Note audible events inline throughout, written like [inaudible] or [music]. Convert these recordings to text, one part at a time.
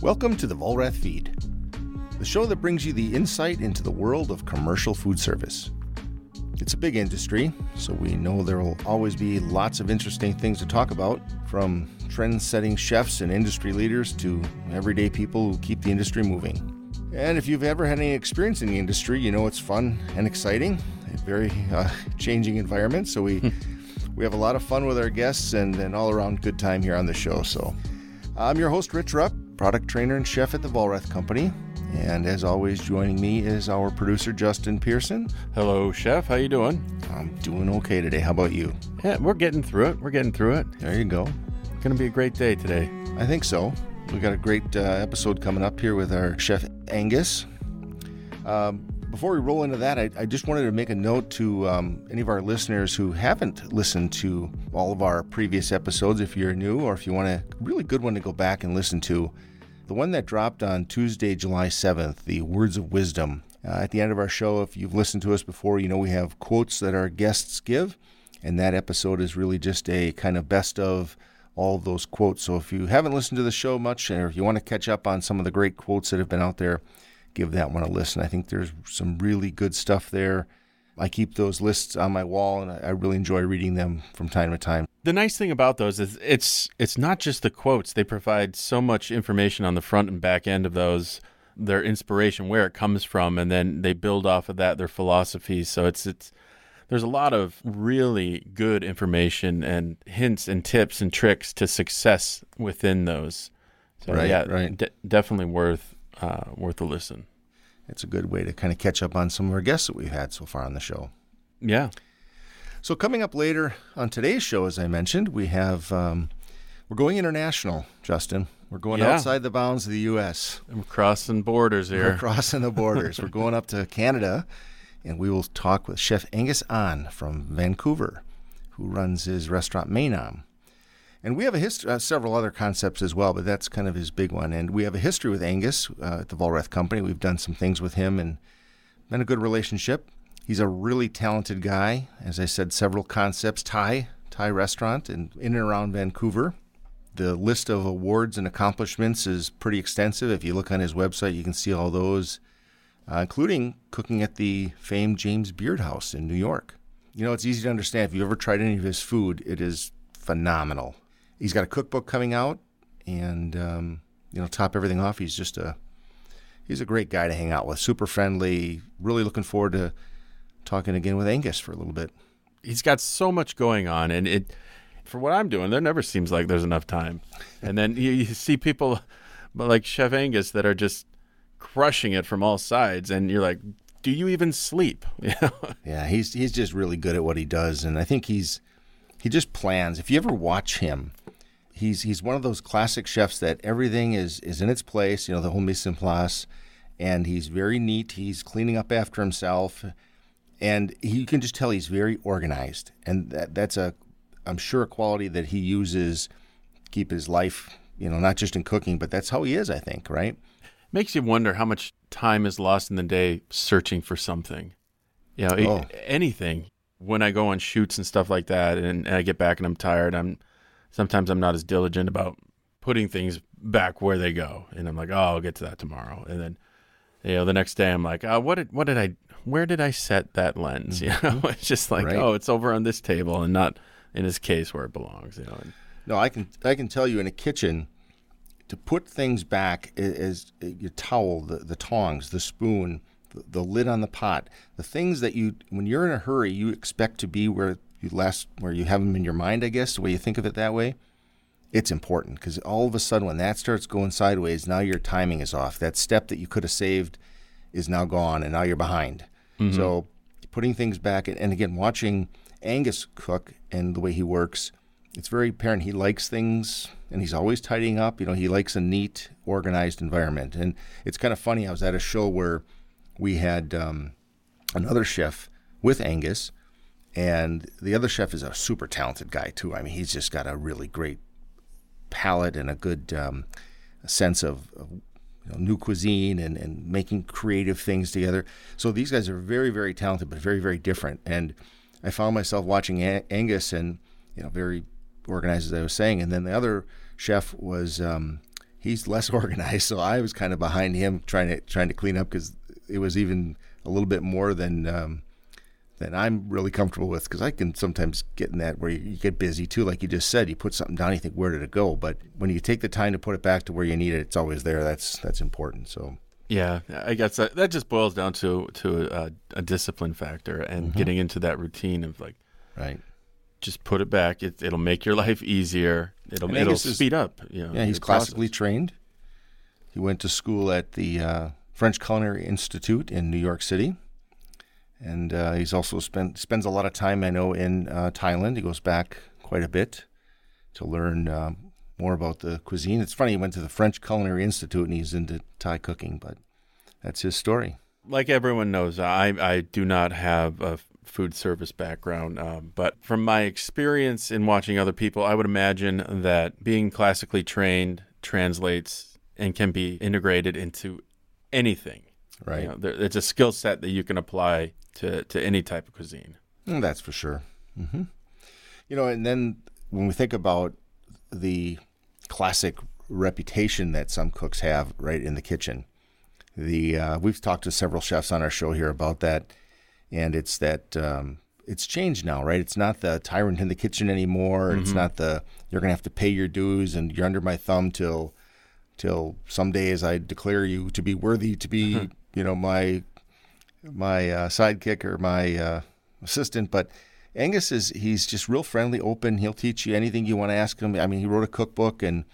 Welcome to the Vollrath Feed, the show that brings you the insight into the world of commercial food service. It's a big industry, so we know there will always be lots of interesting things to talk about, from trend setting chefs and industry leaders to everyday people who keep the industry moving. And if you've ever had any experience in the industry, you know it's fun and exciting, a very uh, changing environment. So we [laughs] we have a lot of fun with our guests and an all around good time here on the show. So I'm your host, Rich Rupp, product trainer and chef at the Vollrath Company. And as always, joining me is our producer Justin Pearson. Hello, chef. How you doing? I'm doing okay today. How about you? Yeah, we're getting through it. We're getting through it. There you go. It's Going to be a great day today. I think so. We got a great uh, episode coming up here with our chef Angus. Um, before we roll into that, I, I, just wanted to make a note to um, any of our listeners who haven't listened to all of our previous episodes. If you're new, or if you want a really good one to go back and listen to, the one that dropped on Tuesday, July 7th, the Words of Wisdom. Uh, at the end of our show, if you've listened to us before, you know we have quotes that our guests give, and that episode is really just a kind of best of all of those quotes. So if you haven't listened to the show much, or if you want to catch up on some of the great quotes that have been out there, give that one a listen. I think there's some really good stuff there. I keep those lists on my wall, and I really enjoy reading them from time to time. The nice thing about those is it's it's not just the quotes; they provide so much information on the front and back end of those, their inspiration, where it comes from, and then they build off of that their philosophies. So it's it's there's a lot of really good information and hints and tips and tricks to success within those. So right, yeah, right. De- definitely worth uh, worth a listen. It's a good way to kind of catch up on some of our guests that we've had so far on the show. Yeah. So coming up later on today's show, as I mentioned, we have um, we're going international, Justin. We're going Yeah. outside the bounds of the U.S. We're crossing borders here. We're crossing the borders. we're going up to Canada, and we will talk with Chef Angus An from Vancouver, who runs his restaurant Maenam. And we have a history, uh, several other concepts as well, but that's kind of his big one. And we have a history with Angus uh, at the Vollrath Company. We've done some things with him and been a good relationship. He's a really talented guy. As I said, several concepts. Thai, Thai restaurant in, in and around Vancouver. The list of awards and accomplishments is pretty extensive. If you look on his website, you can see all those, uh, including cooking at the famed James Beard House in New York. You know, it's easy to understand. If you've ever tried any of his food, it is phenomenal. He's got a cookbook coming out, and um, you know, top everything off, he's just a he's a great guy to hang out with. Super friendly. Really looking forward to talking again with Angus for a little bit. He's got so much going on, and it for what I'm doing, there never seems like there's enough time. And then you, you see people like Chef Angus that are just crushing it from all sides, and you're like, do you even sleep? [laughs] You know? Yeah, he's he's just really good at what he does, and I think he's he just plans. If you ever watch him, he's he's one of those classic chefs that everything is is in its place. You know, the whole mise en place, and he's very neat. He's cleaning up after himself, and he, you can just tell he's very organized, and that that's a I'm sure a quality that he uses to keep his life. You know, not just in cooking, but that's how he is. I think, right? Makes you wonder how much time is lost in the day searching for something. You know, Oh. anything. When I go on shoots and stuff like that, and, and I get back and I'm tired, I'm sometimes I'm not as diligent about putting things back where they go, and I'm like, oh, I'll get to that tomorrow, and then you know the next day I'm like, oh, what did what did I where did I set that lens? [laughs] You know, mm-hmm. it's just like, Right. oh, it's over on this table and not in his case where it belongs. You know, and No, I can I can tell you in a kitchen to put things back i- is your towel, the, the tongs, the spoon, the, the lid on the pot, the things that you when you're in a hurry you expect to be where you last where you have them in your mind. I guess the way you think of it that way. It's important because all of a sudden when that starts going sideways, now your timing is off. That step that you could have saved is now gone, and now you're behind. So putting things back, and, and again, watching Angus cook and the way he works, it's very apparent he likes things and he's always tidying up. You know, he likes a neat, organized environment. And it's kind of funny. I was at a show where we had um, another chef with Angus, and the other chef is a super talented guy too. I mean, he's just got a really great palate and a good um, sense of, of you know, new cuisine and, and making creative things together. So these guys are very, very talented, but very, very different. And I found myself watching A- Angus and, you know, very organized as I was saying. And then the other chef was um, he's less [laughs] organized. So I was kind of behind him trying to trying to clean up because it was even a little bit more than um, than I'm really comfortable with because I can sometimes get in that where you, you, get busy too. Like you just said, you put something down, you think where did it go? But when you take the time to put it back to where you need it, it's always there. That's that's important. So. Yeah, I guess that, that just boils down to to a, a discipline factor and mm-hmm. getting into that routine of like, right, just put it back. It, will make your life easier. It'll make it'll speed up. You know, yeah, he's classically process. trained. He went to school at the uh, French Culinary Institute in New York City and uh, he's also spent spends a lot of time I know in uh, Thailand. He goes back quite a bit to learn uh, more about the cuisine. It's funny he went to the French Culinary Institute and he's into Thai cooking, but that's his story. Like everyone knows, I I do not have a food service background, um, but from my experience in watching other people, I would imagine that being classically trained translates and can be integrated into anything. Right. You know, it's a skill set that you can apply to, to any type of cuisine. Mm, that's for sure. Mm-hmm. You know, and then when we think about the classic reputation that some cooks have right in the kitchen, the uh, we've talked to several chefs on our show here about that, and it's that um, it's changed now, right? It's not the tyrant in the kitchen anymore. Mm-hmm. It's not the you're going to have to pay your dues and you're under my thumb till till some days I declare you to be worthy to be, mm-hmm. You know, my my uh, sidekick or my uh, assistant, but Angus is he's just real friendly, open. He'll teach you anything you want to ask him. I mean, he wrote a cookbook and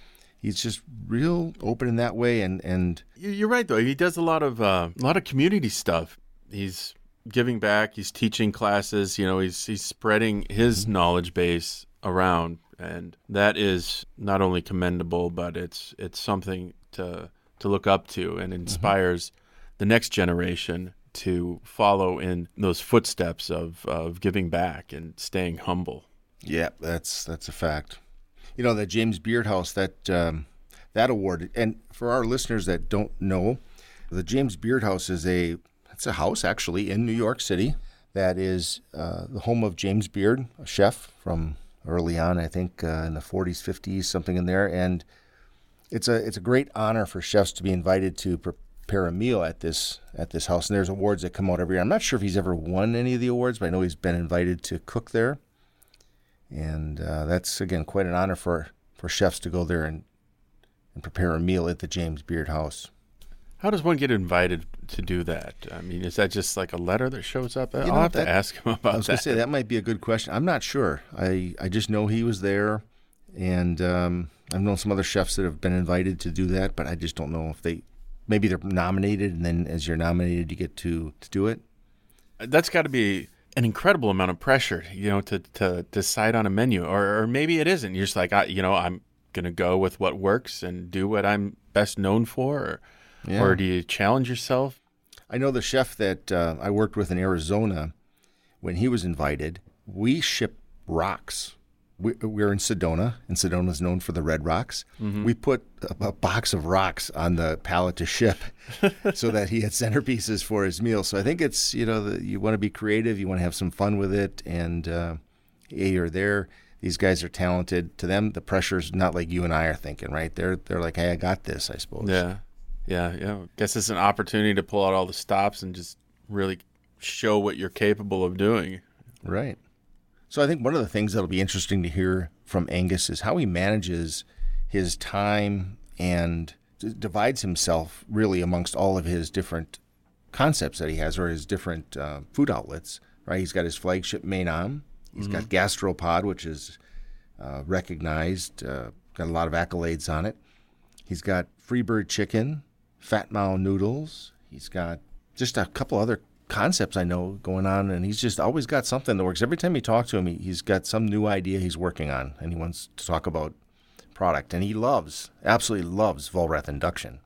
he's just real open in that way. And and you're right though. He does a lot of uh, a lot of community stuff. He's giving back. He's teaching classes. You know, he's he's spreading his mm-hmm. knowledge base around, and that is not only commendable, but it's it's something to to look up to and mm-hmm. inspires mm-hmm. The next generation to follow in those footsteps of, of giving back and staying humble. Yeah, that's that's a fact. You know, the James Beard House, that um, that award, and for our listeners that don't know, the James Beard House is a it's a house actually in New York City that is uh, the home of James Beard, a chef from early on, I think uh, in the 40s, 50s, something in there, and it's a it's a great honor for chefs to be invited to pre- prepare a meal at this at this house. And there's awards that come out every year. I'm not sure if he's ever won any of the awards, but I know he's been invited to cook there. And uh, that's again quite an honor for for chefs to go there and and prepare a meal at the James Beard House. How does one get invited to do that? I mean, is that just like a letter that shows up? You I'll know, have that, to ask him [laughs] about I was going to say that might be a good question. I'm not sure. I I just know he was there, and um, I've known some other chefs that have been invited to do that, but I just don't know if they maybe they're nominated, and then as you're nominated, you get to to do it. That's got to be an incredible amount of pressure, you know, to to decide on a menu, or or maybe it isn't. You're just like, I, you know, I'm gonna go with what works and do what I'm best known for, or, yeah. or do you challenge yourself? I know the chef that uh, I worked with in Arizona when he was invited. We shipped rocks we, we're in Sedona, and Sedona is known for the red rocks. Mm-hmm. We put a, a, box of rocks on the pallet to ship, [laughs] so that he had centerpieces for his meal. So I think it's you know the, you want to be creative, you want to have some fun with it, and uh, hey, you're there. These guys are talented. To them, the pressure's not like you and I are thinking, right? They're they're like, hey, I got this, I suppose. Yeah, yeah, yeah. I guess it's an opportunity to pull out all the stops and just really show what you're capable of doing. Right. So I think one of the things that'll be interesting to hear from Angus is how he manages his time and divides himself really amongst all of his different concepts that he has or his different uh, food outlets. Right, he's got his flagship Main He's mm-hmm. got Gastropod, which is uh, recognized, uh, got a lot of accolades on it. He's got Freebird Chicken, Fat Mao Noodles. He's got just a couple other concepts I know going on, and he's just always got something that works. Every time you talk to him, he, has got some new idea he's working on, and he wants to talk about product. And he loves, absolutely loves Vollrath induction.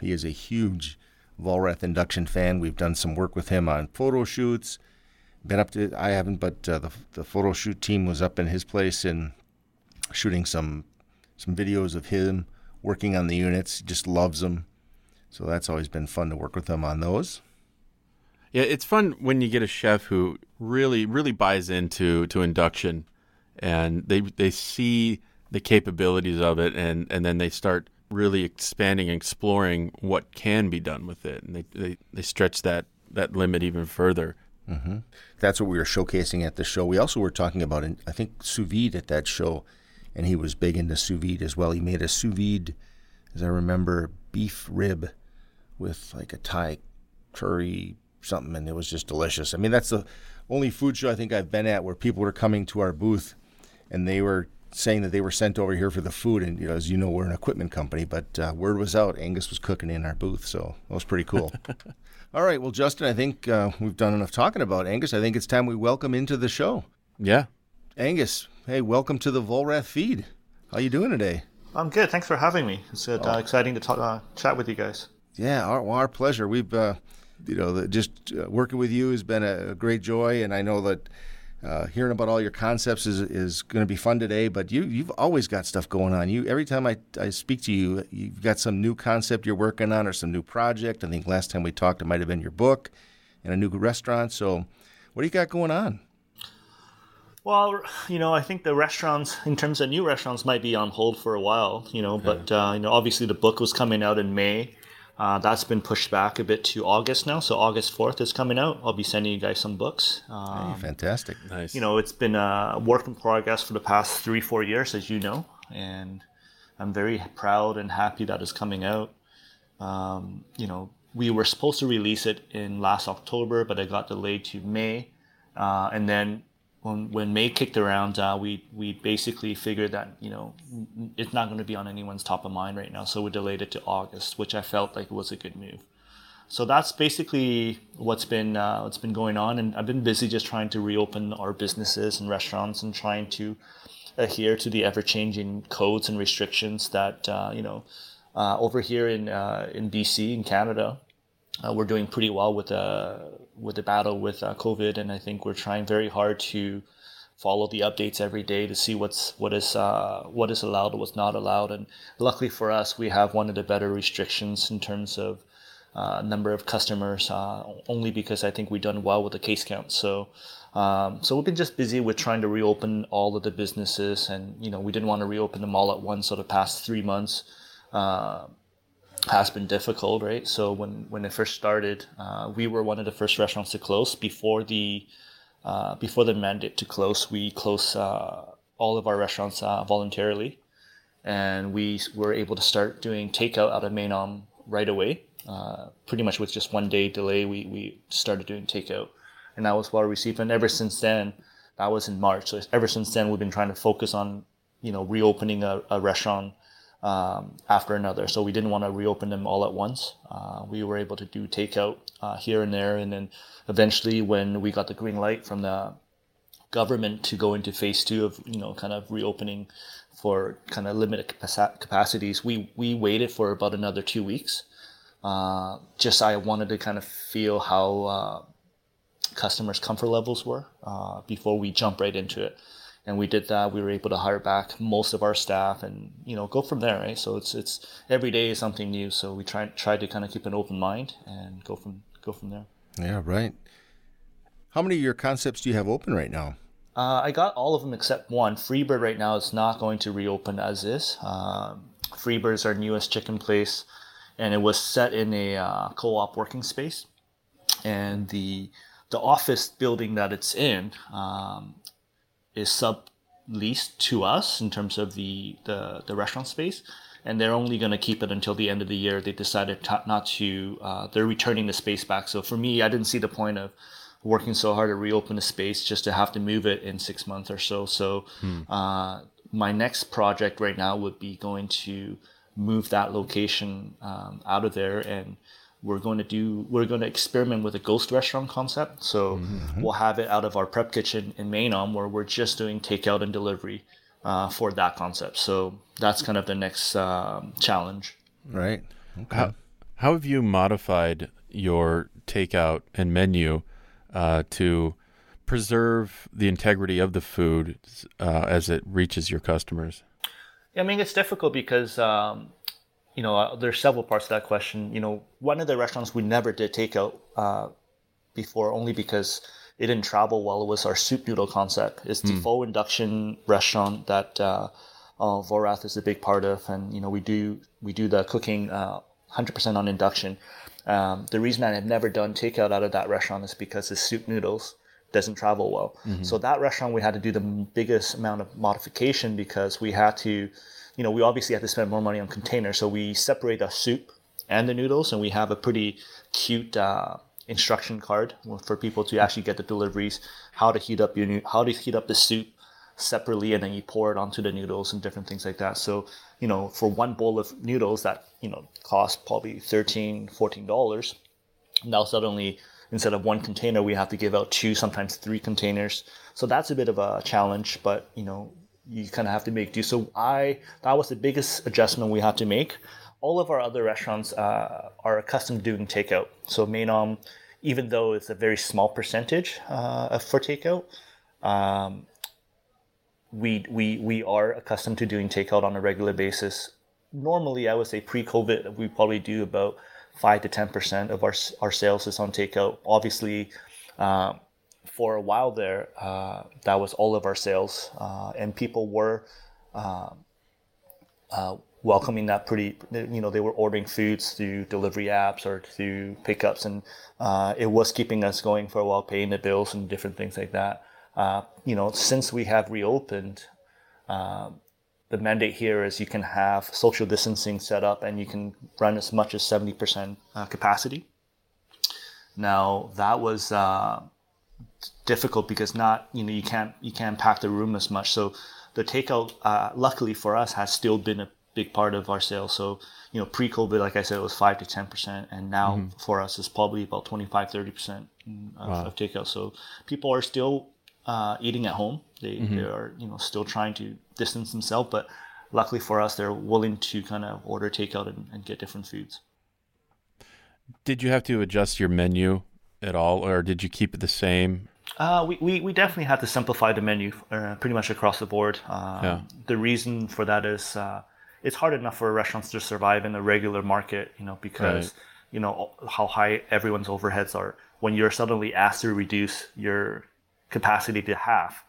He is a huge Vollrath induction fan. We've done some work with him on photo shoots. Been up to, I haven't, but uh, the the photo shoot team was up in his place and shooting some some videos of him working on the units. He just loves them. So that's always been fun to work with him on those. Yeah, it's fun when you get a chef who really, really buys into to induction, and they they see the capabilities of it, and and then they start really expanding, and exploring what can be done with it, and they they, they stretch that that limit even further. Mm-hmm. That's what we were showcasing at the show. We also were talking about, I think, sous vide at that show, and he was big into sous vide as well. He made a sous vide, as I remember, beef rib with like a Thai curry something, and it was just delicious. I mean, that's the only food show I think I've been at where people were coming to our booth, and they were saying that they were sent over here for the food. And you know, as you know, we're an equipment company, but uh, word was out, Angus was cooking in our booth, so that was pretty cool. [laughs] All right, well, Justin, I think uh, we've done enough talking about Angus. I think it's time we welcome into the show. Yeah, Angus. Hey, welcome to the Vollrath feed. How you doing today? I'm good. Thanks for having me. It's uh, oh. exciting to talk, uh, chat with you guys. Yeah, our, well, our pleasure. We've, uh, you know, the, just uh, working with you has been a, a, great joy, and I know that uh, hearing about all your concepts is is going to be fun today. But you you've always got stuff going on. You every time I, I speak to you, you've got some new concept you're working on or some new project. I think last time we talked, it might have been your book and a new restaurant. So, what do you got going on? Well, you know, I think the restaurants, in terms of new restaurants, might be on hold for a while. You know, but uh, you know, obviously the book was coming out in May. Uh, that's been pushed back a bit to August now. So August 4th is coming out. I'll be sending you guys some books. Um, hey, fantastic. Nice. You know, it's been a work in progress for the past three, four years, as you know. And I'm very proud and happy that it's coming out. Um, you know, we were supposed to release it in last October, but it got delayed to May. Uh, and then when when May kicked around, uh, we we basically figured that you know it's not going to be on anyone's top of mind right now, so we delayed it to August, which I felt like was a good move. So that's basically what's been uh, what's been going on, and I've been busy just trying to reopen our businesses and restaurants and trying to adhere to the ever changing codes and restrictions that uh, you know uh, over here in uh, in BC in Canada. Uh, we're doing pretty well with the with the battle with uh, COVID, and I think we're trying very hard to follow the updates every day to see what's what is uh, what is allowed what's not allowed. And luckily for us, we have one of the better restrictions in terms of uh, number of customers, uh, only because I think we've done well with the case count. So. Um, so we've been just busy with trying to reopen all of the businesses, and you know we didn't want to reopen them all at once. So the past three months, uh, has been difficult, right? So when when it first started, uh, we were one of the first restaurants to close before the uh, before the mandate to close. We closed uh, all of our restaurants uh, voluntarily, and we were able to start doing takeout out of Maenam right away. Uh, pretty much with just one day delay, we we started doing takeout, and that was well received. And ever since then, that was in March. So ever since then, we've been trying to focus on you know reopening a, a restaurant um, after another. So we didn't want to reopen them all at once. Uh, we were able to do takeout uh, here and there, and then eventually, when we got the green light from the government to go into phase two of you know kind of reopening for kind of limited capacities, we we waited for about another two weeks. Uh, just I wanted to kind of feel how uh, customers' comfort levels were uh, before we jump right into it and we did that. We were able to hire back most of our staff, and you know, go from there. Right. So it's it's every day is something new. So we try try to kind of keep an open mind and go from go from there. Yeah. Right. How many of your concepts do you have open right now? Uh, I got all of them except one. Freebird right now is not going to reopen as is. Um, Freebird is our newest chicken place, and it was set in a uh, co-op working space, and the the office building that it's in um, is subleased to us in terms of the, the, the restaurant space. And they're only going to keep it until the end of the year. They decided to, not to, uh, they're returning the space back. So for me, I didn't see the point of working so hard to reopen the space just to have to move it in six months or so. So hmm. uh, my next project right now would be going to move that location um, out of there and we're going to do we're going to experiment with a ghost restaurant concept. So mm-hmm. we'll have it out of our prep kitchen in Maenam where we're just doing takeout and delivery uh, for that concept. So that's kind of the next um, challenge. Right. Okay. How, how, have you modified your takeout and menu uh, to preserve the integrity of the food uh, as it reaches your customers? Yeah, I mean, it's difficult because um, you know, uh, there's several parts to that question. You know, one of the restaurants we never did takeout uh, before, only because it didn't travel well, It was our soup noodle concept. It's the mm. full induction restaurant that uh, uh, Vollrath is a big part of, and you know we do we do the cooking uh, 100% on induction. Um, the reason I have never done takeout out of that restaurant is because the soup noodles doesn't travel well. Mm-hmm. So that restaurant we had to do the biggest amount of modification because we had to, you know, we obviously had to spend more money on containers. So we separate the soup and the noodles, and we have a pretty cute uh, instruction card for people to actually get the deliveries, how to heat up your how to heat up the soup separately, and then you pour it onto the noodles and different things like that. So you know, for one bowl of noodles that you know cost probably 13 14 dollars, now suddenly instead of one container, we have to give out two, sometimes three containers. So that's a bit of a challenge, but you know, you kind of have to make do. So I that was the biggest adjustment we had to make all of our other restaurants uh, are accustomed to doing takeout. So Maenam, even though it's a very small percentage uh, for takeout, um, we, we, we are accustomed to doing takeout on a regular basis. Normally, I would say pre-COVID, we probably do about five to ten percent of our our sales is on takeout. Obviously, uh, for a while there, uh, that was all of our sales, uh, and people were uh, uh, welcoming that pretty you know they were ordering foods through delivery apps or through pickups and uh, it was keeping us going for a while paying the bills and different things like that. You know since we have reopened the mandate here is you can have social distancing set up and you can run as much as 70% uh, capacity. Now that was uh, difficult because not you know you can't you can't pack the room as much so the takeout uh, luckily for us has still been a big part of our sales. So, you know, pre-COVID, like I said, it was five to 10%. And now mm-hmm. for us, it's probably about 25, 30% of, wow. of takeout. So people are still uh, eating at home. They, mm-hmm. they are, you know, still trying to distance themselves. But luckily for us, they're willing to kind of order takeout and, and get different foods. Did you have to adjust your menu at all, or did you keep it the same? Uh, we, we, we definitely had to simplify the menu uh, pretty much across the board. Um, yeah. The reason for that is uh, it's hard enough for restaurants to survive in a regular market, you know, because right. you know how high everyone's overheads are. When you're suddenly asked to reduce your capacity to half,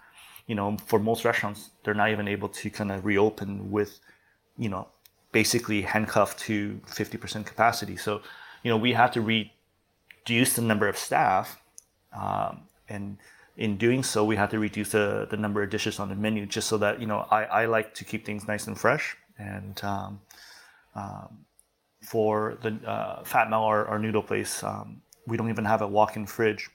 you know, for most restaurants, they're not even able to kind of reopen with, you know, basically handcuffed to 50% capacity. So, you know, we had to reduce the number of staff, um, and in doing so, we had to reduce the, the number of dishes on the menu just so that, you know, I, I like to keep things nice and fresh and um, um, for the uh, Fat Mao, our, our noodle place, um, we don't even have a walk-in fridge.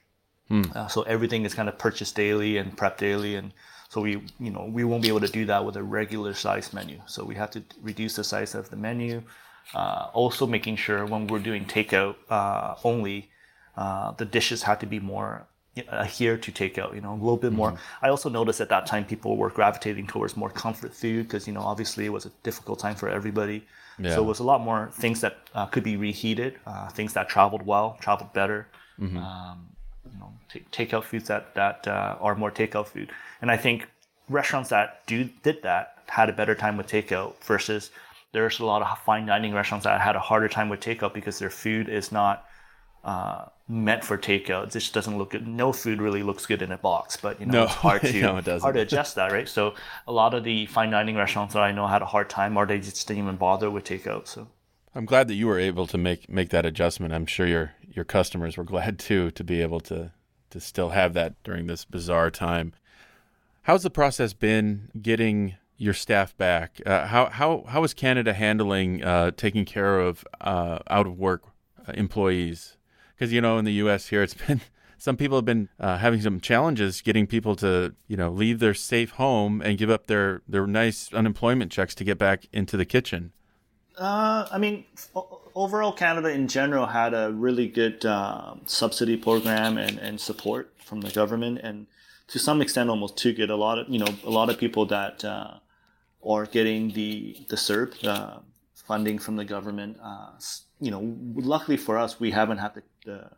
Hmm. Uh, so everything is kind of purchased daily and prepped daily, and so we, you know, we won't be able to do that with a regular size menu. So we have to reduce the size of the menu. Uh, also, making sure when we're doing takeout uh, only, uh, the dishes have to be more adhere to take out, you know, a little bit more. Mm-hmm. I also noticed at that time people were gravitating towards more comfort food because, you know, obviously it was a difficult time for everybody. Yeah. So it was a lot more things that uh, could be reheated, uh, things that traveled well, traveled better. Mm-hmm. Um, you know, t- takeout foods that that uh, are more takeout food. And I think restaurants that do did that had a better time with takeout versus there's a lot of fine dining restaurants that had a harder time with takeout because their food is not uh, meant for takeout. It just doesn't look good. No food really looks good in a box, but you know, no. it's hard [laughs] to no, it hard to adjust that, right? So a lot of the fine dining restaurants that I know had a hard time, or they just didn't even bother with takeout. So I'm glad that you were able to make make that adjustment. I'm sure your your customers were glad [laughs] too to be able to to still have that during this bizarre time. How's the process been getting your staff back? Uh, how how how is Canada handling uh, taking care of uh, out of work uh, employees? Because you know in the U.S. here it's [laughs] been some people have been uh, having some challenges getting people to you know leave their safe home and give up their their nice unemployment checks to get back into the kitchen. Uh, I mean, overall, Canada in general had a really good uh, subsidy program and, and support from the government, and to some extent, almost too good. A lot of you know, a lot of people that uh, are getting the the CERB uh, funding from the government uh, you know, luckily for us, we haven't had the, the,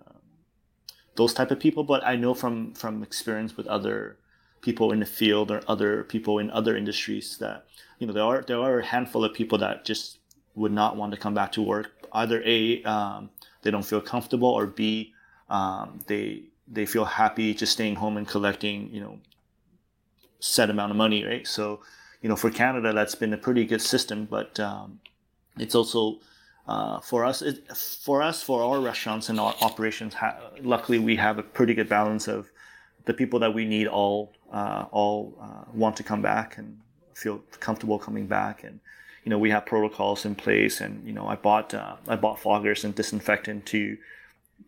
those type of people. But I know from from experience with other people in the field or other people in other industries that you know there are there are a handful of people that just would not want to come back to work. Either a um, they don't feel comfortable, or b um, they they feel happy just staying home and collecting you know set amount of money, right? So you know, for Canada, that's been a pretty good system, but um, it's also uh, for us, it, for us, for our restaurants and our operations, ha- luckily we have a pretty good balance of the people that we need all uh, all uh, want to come back and feel comfortable coming back, and you know we have protocols in place, and you know I bought uh, I bought foggers and disinfectant to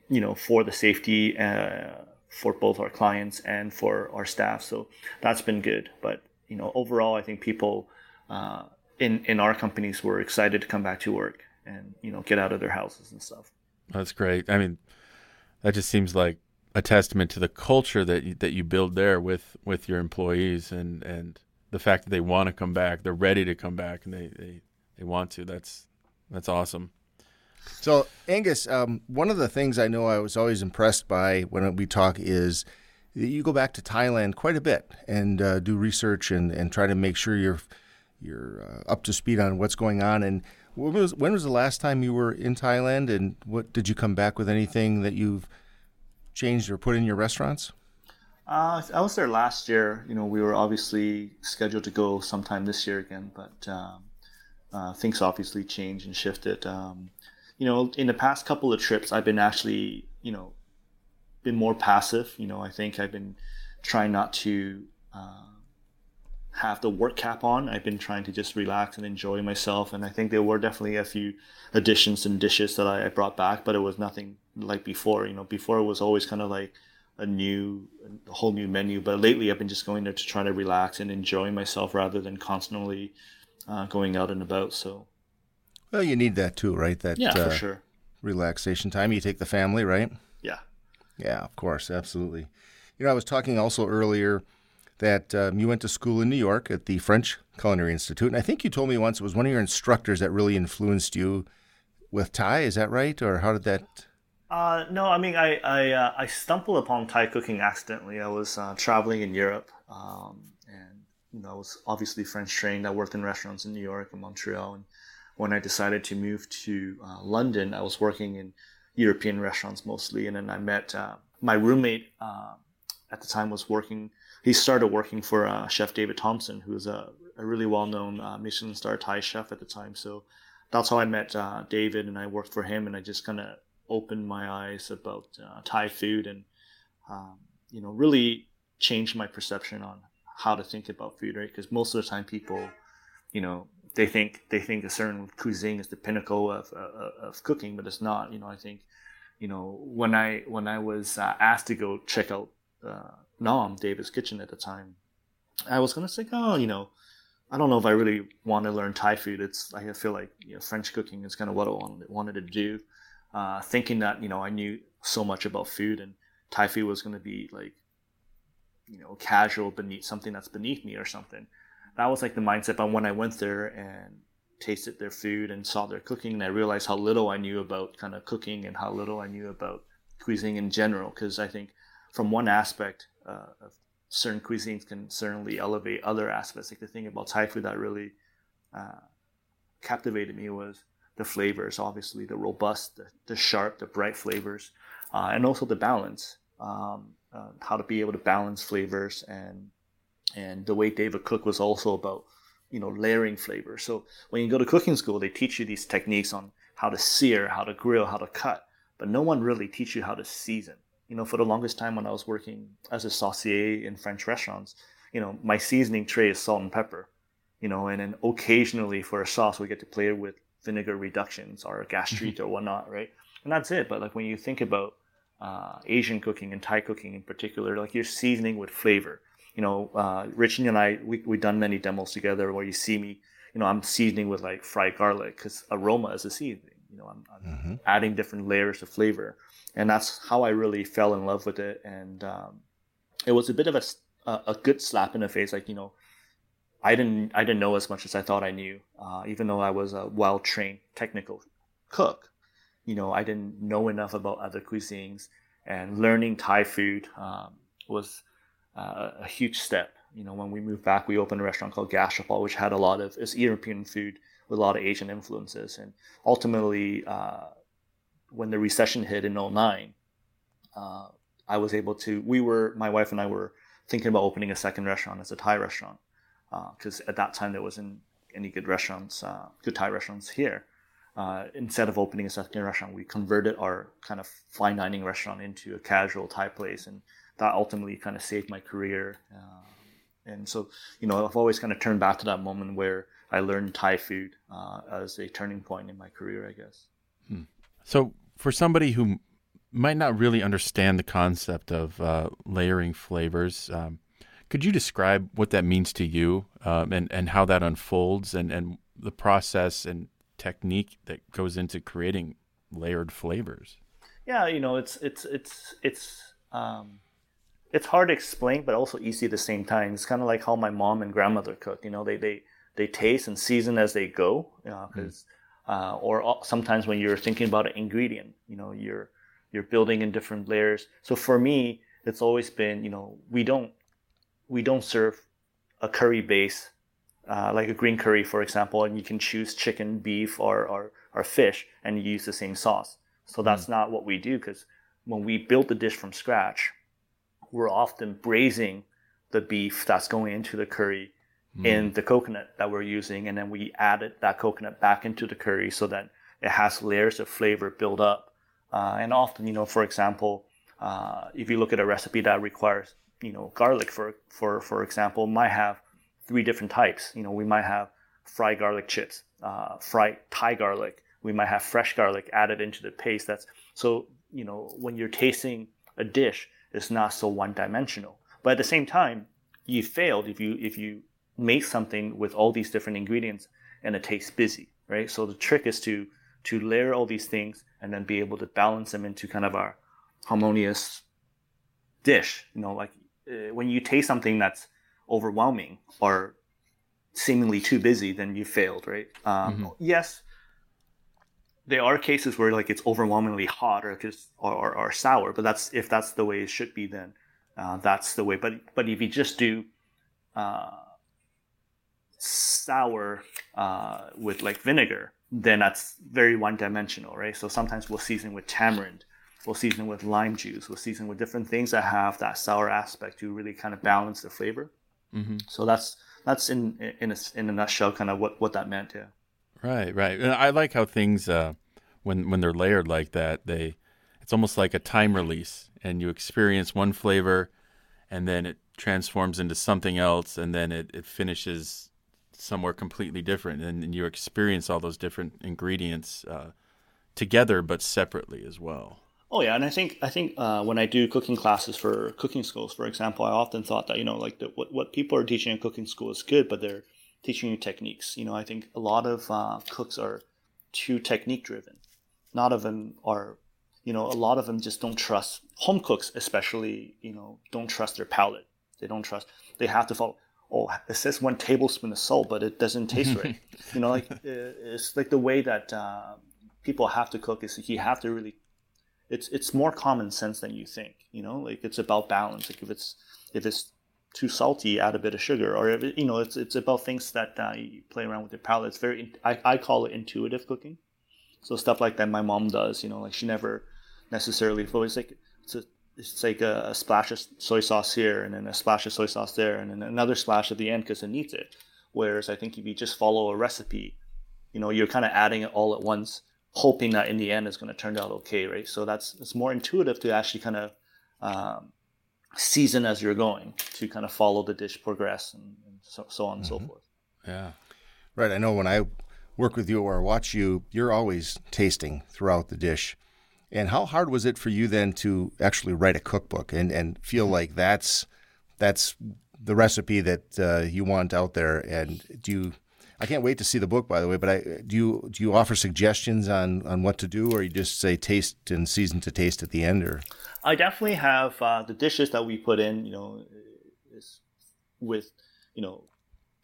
you know for the safety uh, for both our clients and for our staff, so that's been good, but you know overall I think people in in our companies were excited to come back to work and you know get out of their houses and stuff. That's great. I mean, that just seems like a testament to the culture that you, that you build there with with your employees and and the fact that they want to come back, they're ready to come back, and they they, they want to. That's that's awesome. So Angus, um, one of the things I know I was always impressed by when we talk is that you go back to Thailand quite a bit and uh, do research and, and try to make sure you're you're uh, up to speed on what's going on. And when was when was the last time you were in Thailand? And what did you come back with anything that you've changed or put in your restaurants? Uh, I was there last year. You know, we were obviously scheduled to go sometime this year again, but um, uh, things obviously changed and shifted. Um, you know, in the past couple of trips, I've been actually, you know, been more passive. You know, I think I've been trying not to uh, have the work cap on. I've been trying to just relax and enjoy myself. And I think there were definitely a few additions and dishes that I, I brought back, but it was nothing like before. You know, before it was always kind of like a new, a whole new menu. But lately, I've been just going there to try to relax and enjoy myself rather than constantly uh, going out and about. So, well, you need that too, right? That yeah, uh, for sure. Relaxation time. You take the family, right? Yeah. Yeah, of course, absolutely. You know, I was talking also earlier that um, you went to school in New York at the French Culinary Institute, and I think you told me once it was one of your instructors that really influenced you with Thai. Is that right, or how did that? Uh, no, I mean I I, uh, I stumbled upon Thai cooking accidentally. I was uh, traveling in Europe, um, and you know I was obviously French trained. I worked in restaurants in New York and Montreal, and when I decided to move to uh, London, I was working in European restaurants mostly, and then I met uh, my roommate uh, at the time was working he started working for uh, Chef David Thompson, who's a, a really well-known uh, Michelin star Thai chef at the time. So that's how I met uh, David, and I worked for him, and I just kind of opened my eyes about uh, Thai food, and um, you know, really changed my perception on how to think about food, right? Because most of the time, people, you know, they think they think a certain cuisine is the pinnacle of, of, of cooking, but it's not. You know, I think, you know, when I when I was uh, asked to go check out uh, Nahm, David's Kitchen at the time, I was gonna say, oh, you know, I don't know if I really want to learn Thai food. It's I feel like you know, French cooking is kind of what I wanted, wanted to do. Uh, thinking that you know I knew so much about food and Thai food was to be like you know casual beneath something that's beneath me or something. That was like the mindset. But when I went there and tasted their food and saw their cooking, and I realized how little I knew about kind of cooking and how little I knew about cuisine in general. Because I think from one aspect uh, of certain cuisines can certainly elevate other aspects. Like the thing about Thai food that really uh, captivated me was the flavors, obviously the robust, the, the sharp, the bright flavors, uh, and also the balance. Um, uh, how to be able to balance flavors and and the way David Cook was also about you know layering flavors. So when you go to cooking school, they teach you these techniques on how to sear, how to grill, how to cut, but no one really teach you how to season you know, for the longest time when I was working as a saucier in French restaurants, you know, my seasoning tray is salt and pepper, you know, and then occasionally for a sauce we get to play with vinegar reductions or gastrique or whatnot, right? And that's it. But like when you think about uh, Asian cooking and Thai cooking in particular, like you're seasoning with flavor. You know, uh, Richie and I, we we done many demos together where you see me, you know, I'm seasoning with like fried garlic because aroma is a seasoning. You know, I'm, I'm mm-hmm. adding different layers of flavor and that's how I really fell in love with it. And um, it was a bit of a, a good slap in the face, like you know, I didn't I didn't know as much as I thought I knew, uh, even though I was a well trained technical cook. You know, I didn't know enough about other cuisines, and learning Thai food um, was uh, a huge step. You know, when we moved back, we opened a restaurant called Gastropod, which had a lot of it's European food with a lot of Asian influences, and ultimately. Uh, when the recession hit in 09, uh, I was able to, we were, my wife and I were thinking about opening a second restaurant as a Thai restaurant. because uh, at that time there wasn't any good restaurants, uh, good Thai restaurants here. Uh, instead of opening a second restaurant, we converted our kind of fine dining restaurant into a casual Thai place, and that ultimately kind of saved my career. Uh, and so, you know, I've always kind of turned back to that moment where I learned Thai food uh, as a turning point in my career, I guess. Hmm. So, for somebody who might not really understand the concept of uh, layering flavors, um, could you describe what that means to you um, and, and how that unfolds and, and the process and technique that goes into creating layered flavors? Yeah, you know, it's it's it's it's um, it's hard to explain, but also easy at the same time. It's kind of like how my mom and grandmother cook. You know, they they they taste and season as they go. You know, because mm. uh, or sometimes when you're thinking about an ingredient, you know, you're you're building in different layers. So for me, it's always been, you know, we don't we don't serve a curry base uh, like a green curry, for example, and you can choose chicken, beef, or, or, or fish, and you use the same sauce. So hmm. that's mm. not what we do because when we build the dish from scratch, we're often braising the beef that's going into the curry mm. in the coconut that we're using, and then we added that coconut back into the curry so that it has layers of flavor build up. Uh, and often, you know, for example, uh, if you look at a recipe that requires, you know, garlic, for for for example, might have three different types. You know, we might have fried garlic chips, uh, fried Thai garlic. We might have fresh garlic added into the paste. That's so you know when you're tasting a dish, it's not so one dimensional. But at the same time, you failed if you if you make something with all these different ingredients and it tastes busy, right? So the trick is to to layer all these things and then be able to balance them into kind of a harmonious dish. You know, like uh, when you taste something that's overwhelming or seemingly too busy, then you failed, right? Um, mm-hmm. Yes, there are cases where like it's overwhelmingly hot or, or, or, or sour, but that's if that's the way it should be, then uh, that's the way. But but if you just do uh, sour uh, with like vinegar, then that's very one dimensional, right? So sometimes we'll season with tamarind, we'll season with lime juice, we'll season with different things that have that sour aspect to really kind of balance the flavor. Mm-hmm. So that's that's in in a, in a nutshell kind of what what that meant. Yeah. Right, right. And I like how things uh, when when they're layered like that, they it's almost like a time release, and you experience one flavor, and then it transforms into something else, and then it, it finishes somewhere completely different, and, and you experience all those different ingredients uh, together but separately as well. Oh yeah, and I think I think uh, when I do cooking classes for cooking schools, for example, I often thought that you know like the, what what people are teaching in cooking school is good, but they're teaching you techniques. You know, I think a lot of uh, cooks are too technique driven. Not of them are, you know, a lot of them just don't trust home cooks, especially you know, don't trust their palate. They don't trust. They have to follow. Oh, it says one tablespoon of salt, but it doesn't taste [laughs] right. you know, like it's like the way that uh, people have to cook is you have to really it's it's more common sense than you think. You know, like it's about balance. Like if it's if it's too salty, add a bit of sugar, or if it, you know, it's it's about things that uh, you play around with your palate. It's very I, I call it intuitive cooking. So stuff like that my mom does. You know, like she never necessarily always like it's a, it's like a, a, splash of soy sauce here and then a splash of soy sauce there and then another splash at the end because it needs it. Whereas I think if you just follow a recipe, you know, you're kind of adding it all at once hoping that in the end it's going to turn out okay, right? So that's it's more intuitive to actually kind of um, season as you're going to kind of follow the dish progress and, and so, so, on and mm-hmm. so forth. Yeah, right. I know when I work with you or watch you, you're always tasting throughout the dish. And how hard was it for you then to actually write a cookbook and, and feel like that's that's the recipe that uh, you want out there? And do you I can't wait to see the book, by the way. But I, do you do you offer suggestions on on what to do, or you just say taste and season to taste at the end, or? I definitely have uh, the dishes that we put in. You know, with you know,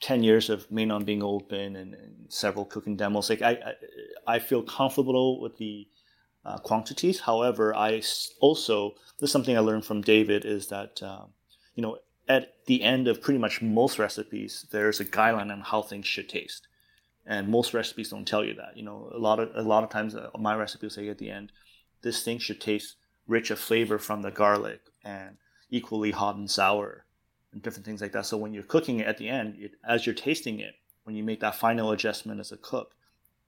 ten years of Maenam being open and, and several cooking demos. Like I, I, I feel comfortable with the uh, quantities. However, I also this is something I learned from David is that uh, you know at the end of pretty much most recipes, there's a guideline on how things should taste. And most recipes don't tell you that. You know, a lot of a lot of times uh, my recipes say at the end, this thing should taste rich of flavor from the garlic and equally hot and sour. and different things like that. So when you're cooking it at the end, it, as you're tasting it, when you make that final adjustment as a cook,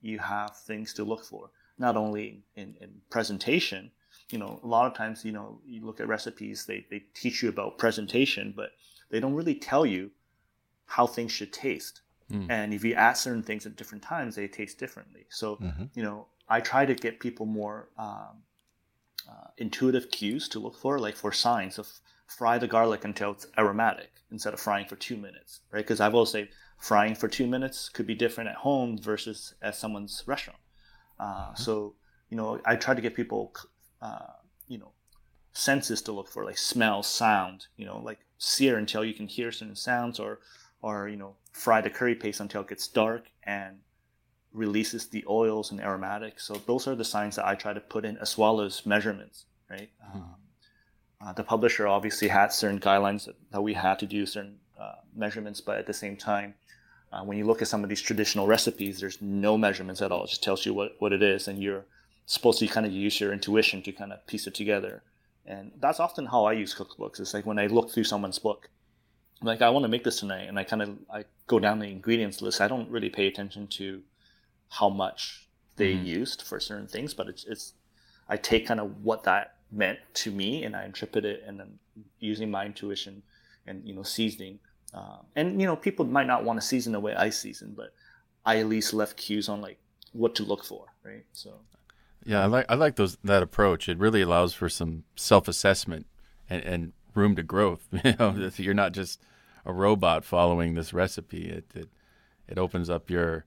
you have things to look for. Not only in, in presentation, you know, a lot of times, you know, you look at recipes, they, they teach you about presentation, but they don't really tell you how things should taste. Mm. And if you add certain things at different times, they taste differently. So, mm-hmm. you know, I try to get people more um, uh, intuitive cues to look for, like for signs of fry the garlic until it's aromatic instead of frying for two minutes, right? Because I will say frying for two minutes could be different at home versus at someone's restaurant. Uh, mm-hmm. So, you know, I try to get people, uh, you know, senses to look for, like smell, sound, you know, like sear until you can hear certain sounds or, or, you know, fry the curry paste until it gets dark and releases the oils and aromatics. So those are the signs that I try to put in as well as measurements, right? Mm-hmm. Um, uh, the publisher obviously had certain guidelines that, that we had to do certain uh, measurements, but at the same time, uh, when you look at some of these traditional recipes, there's no measurements at all. It just tells you what, what it is, and you're supposed to kind of use your intuition to kind of piece it together. And that's often how I use cookbooks. It's like when I look through someone's book, I'm like I want to make this tonight, and I kind of I go down the ingredients list. I don't really pay attention to how much they mm-hmm. used for certain things, but it's, it's I take kind of what that meant to me and I interpret it and then using my intuition and you know seasoning. Um, and you know people might not want to season the way I season, but I at least left cues on like what to look for, right? So. Yeah, I like I like those that approach. It really allows for some self assessment and, and room to growth. [laughs] You know, you're not just a robot following this recipe. It it, it opens up your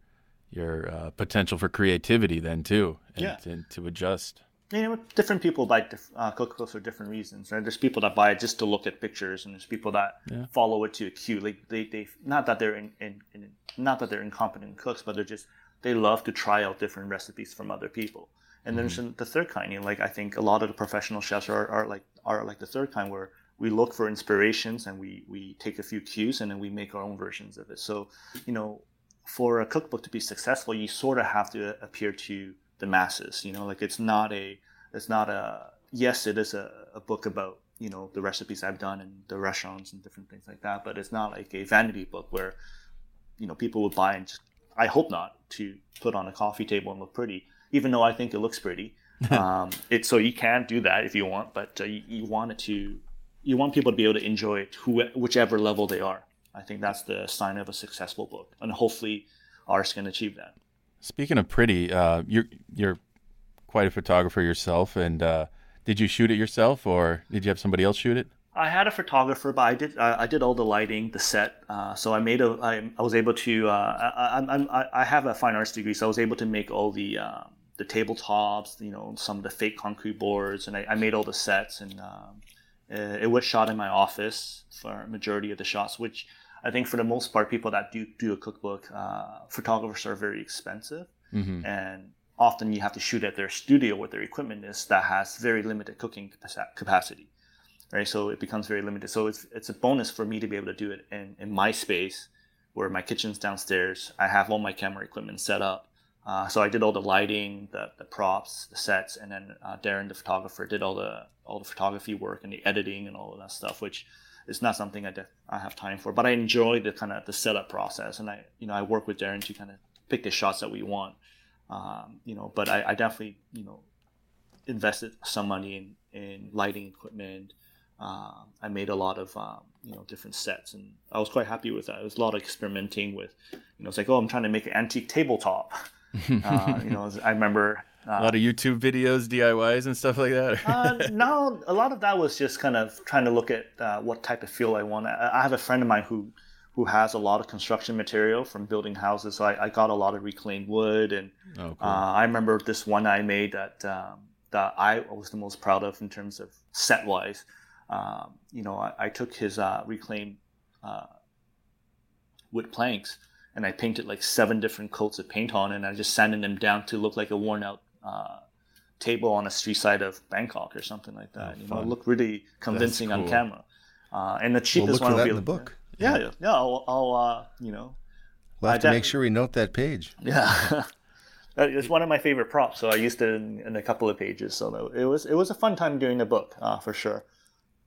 your uh, potential for creativity then too, and, yeah. and to adjust. You know, different people buy uh, cookbooks for different reasons. Right? There's people that buy it just to look at pictures, and there's people that yeah. follow it to a cue. Like they, they, not that they're in, in, in, not that they're incompetent cooks, but they're just they love to try out different recipes from other people. And mm-hmm. there's the third kind. You know, like I think a lot of the professional chefs are, are like are like the third kind, where we look for inspirations and we we take a few cues and then we make our own versions of it. So, you know, for a cookbook to be successful, you sort of have to appear to the masses. You know, like it's not a, it's not a. Yes, it is a, a book about you know the recipes I've done and the restaurants and different things like that. But it's not like a vanity book where you know people would buy and just, I hope not to put on a coffee table and look pretty. Even though I think it looks pretty, [laughs] um, it so you can do that if you want, but uh, you, you want it to you want people to be able to enjoy it, who, whichever level they are. I think that's the sign of a successful book, and hopefully, ours can achieve that. Speaking of pretty, uh, you're you're quite a photographer yourself, and uh, did you shoot it yourself, or did you have somebody else shoot it? I had a photographer, but I did uh, I did all the lighting, the set. Uh, so I made a I, I was able to uh, I, I, I have a fine arts degree, so I was able to make all the um, the tabletops, you know, some of the fake concrete boards, and I, I made all the sets, and um, it was shot in my office for majority of the shots, which I think for the most part, people that do do a cookbook, uh, photographers are very expensive, mm-hmm. and often you have to shoot at their studio where their equipment is that has very limited cooking capacity, right? So it becomes very limited. So it's it's a bonus for me to be able to do it in in my space, where my kitchen's downstairs. I have all my camera equipment set up. Uh, so I did all the lighting, the, the props, the sets, and then uh, Darren, the photographer, did all the all the photography work and the editing and all of that stuff, which it's not something I, def- I have time for, but I enjoy the kind of the setup process, and I you know I work with Darren to kind of pick the shots that we want, um, you know. But I, I, definitely you know invested some money in in lighting equipment. Uh, I made a lot of um, you know different sets, and I was quite happy with that. It was a lot of experimenting with, you know, it's like oh I'm trying to make an antique tabletop. [laughs] uh, you know, I remember a lot of YouTube videos, DIYs, and stuff like that. uh, [laughs] no, a lot of that was just kind of trying to look at uh, what type of feel I want. I, I, have a friend of mine who who has a lot of construction material from building houses, so I, I got a lot of reclaimed wood, and oh, cool. Uh, I remember this one I made that um, that I was the most proud of in terms of set wise. Um, you know, I, I took his uh, reclaimed uh, wood planks and I painted like seven different coats of paint on, and I just sanded them down to look like a worn out uh, table on a street side of Bangkok or something like that. Oh, you know, it looked really convincing cool. on camera. Uh, and the cheapest we'll one will be in the book. Yeah, yeah. yeah I'll, I'll uh, you know. We'll have I to make sure we note that page. [laughs] Yeah. it's one of my favorite props, so I used it in, in, a couple of pages. So it was it was a fun time doing the book uh, for sure.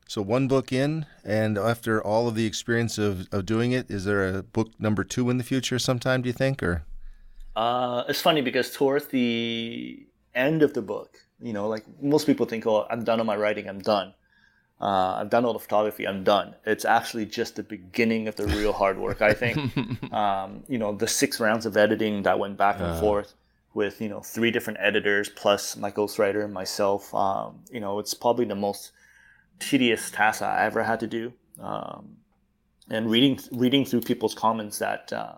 So one book in, and after all of the experience of, of doing it, is there a book number two in the future sometime? Do you think, or? Uh, it's funny because towards the end of the book, you know, like most people think, oh, I'm done on my writing, I'm done. Uh, I've done all the photography, I'm done. It's actually just the beginning of the real hard work, I think. [laughs] um, you know, the six rounds of editing that went back and uh. forth with, you know, three different editors plus my ghostwriter and myself. Um, you know, it's probably the most tedious task I ever had to do. Um, and reading reading through people's comments that, uh,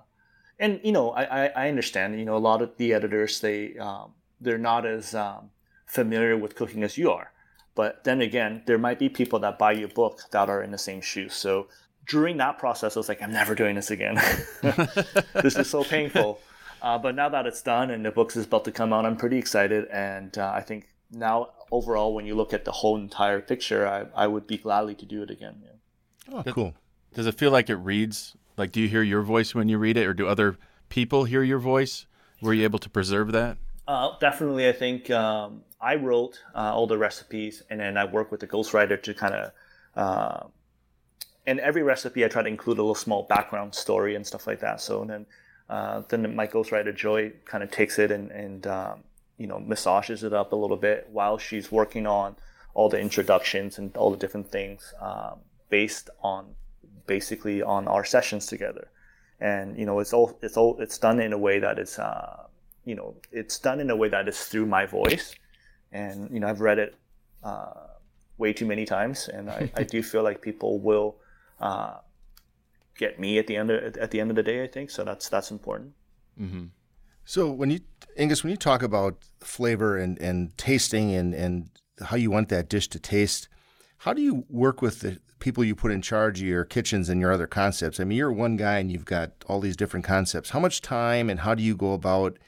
and you know, I, I understand. You know, a lot of the editors they um, they're not as um, familiar with cooking as you are. But then again, there might be people that buy your book that are in the same shoes. So during that process, I was like, I'm never doing this again. [laughs] this is so [laughs] painful. Uh, but now that it's done and the book is about to come out, I'm pretty excited. And uh, I think now overall, when you look at the whole entire picture, I, I would be gladly to do it again. Yeah. Oh, cool. Does it feel like it reads? Like, do you hear your voice when you read it, or do other people hear your voice? Were you able to preserve that? Uh, definitely, I think um, I wrote uh, all the recipes, and then I work with the ghostwriter to kind of. Uh, and every recipe, I try to include a little small background story and stuff like that. So then, uh, then my ghostwriter Joy kind of takes it and and um, you know massages it up a little bit while she's working on all the introductions and all the different things um, based on basically on our sessions together and you know it's all it's all it's done in a way that it's uh, you know it's done in a way that is through my voice and you know i've read it uh, way too many times and I, I do feel like people will uh, get me at the end of, at the end of the day i think so that's that's important mm-hmm. so when you Angus, when you talk about flavor and, and tasting and, and how you want that dish to taste, how do you work with the people you put in charge of your kitchens and your other concepts? I mean, you're one guy and you've got all these different concepts. How much time and how do you go about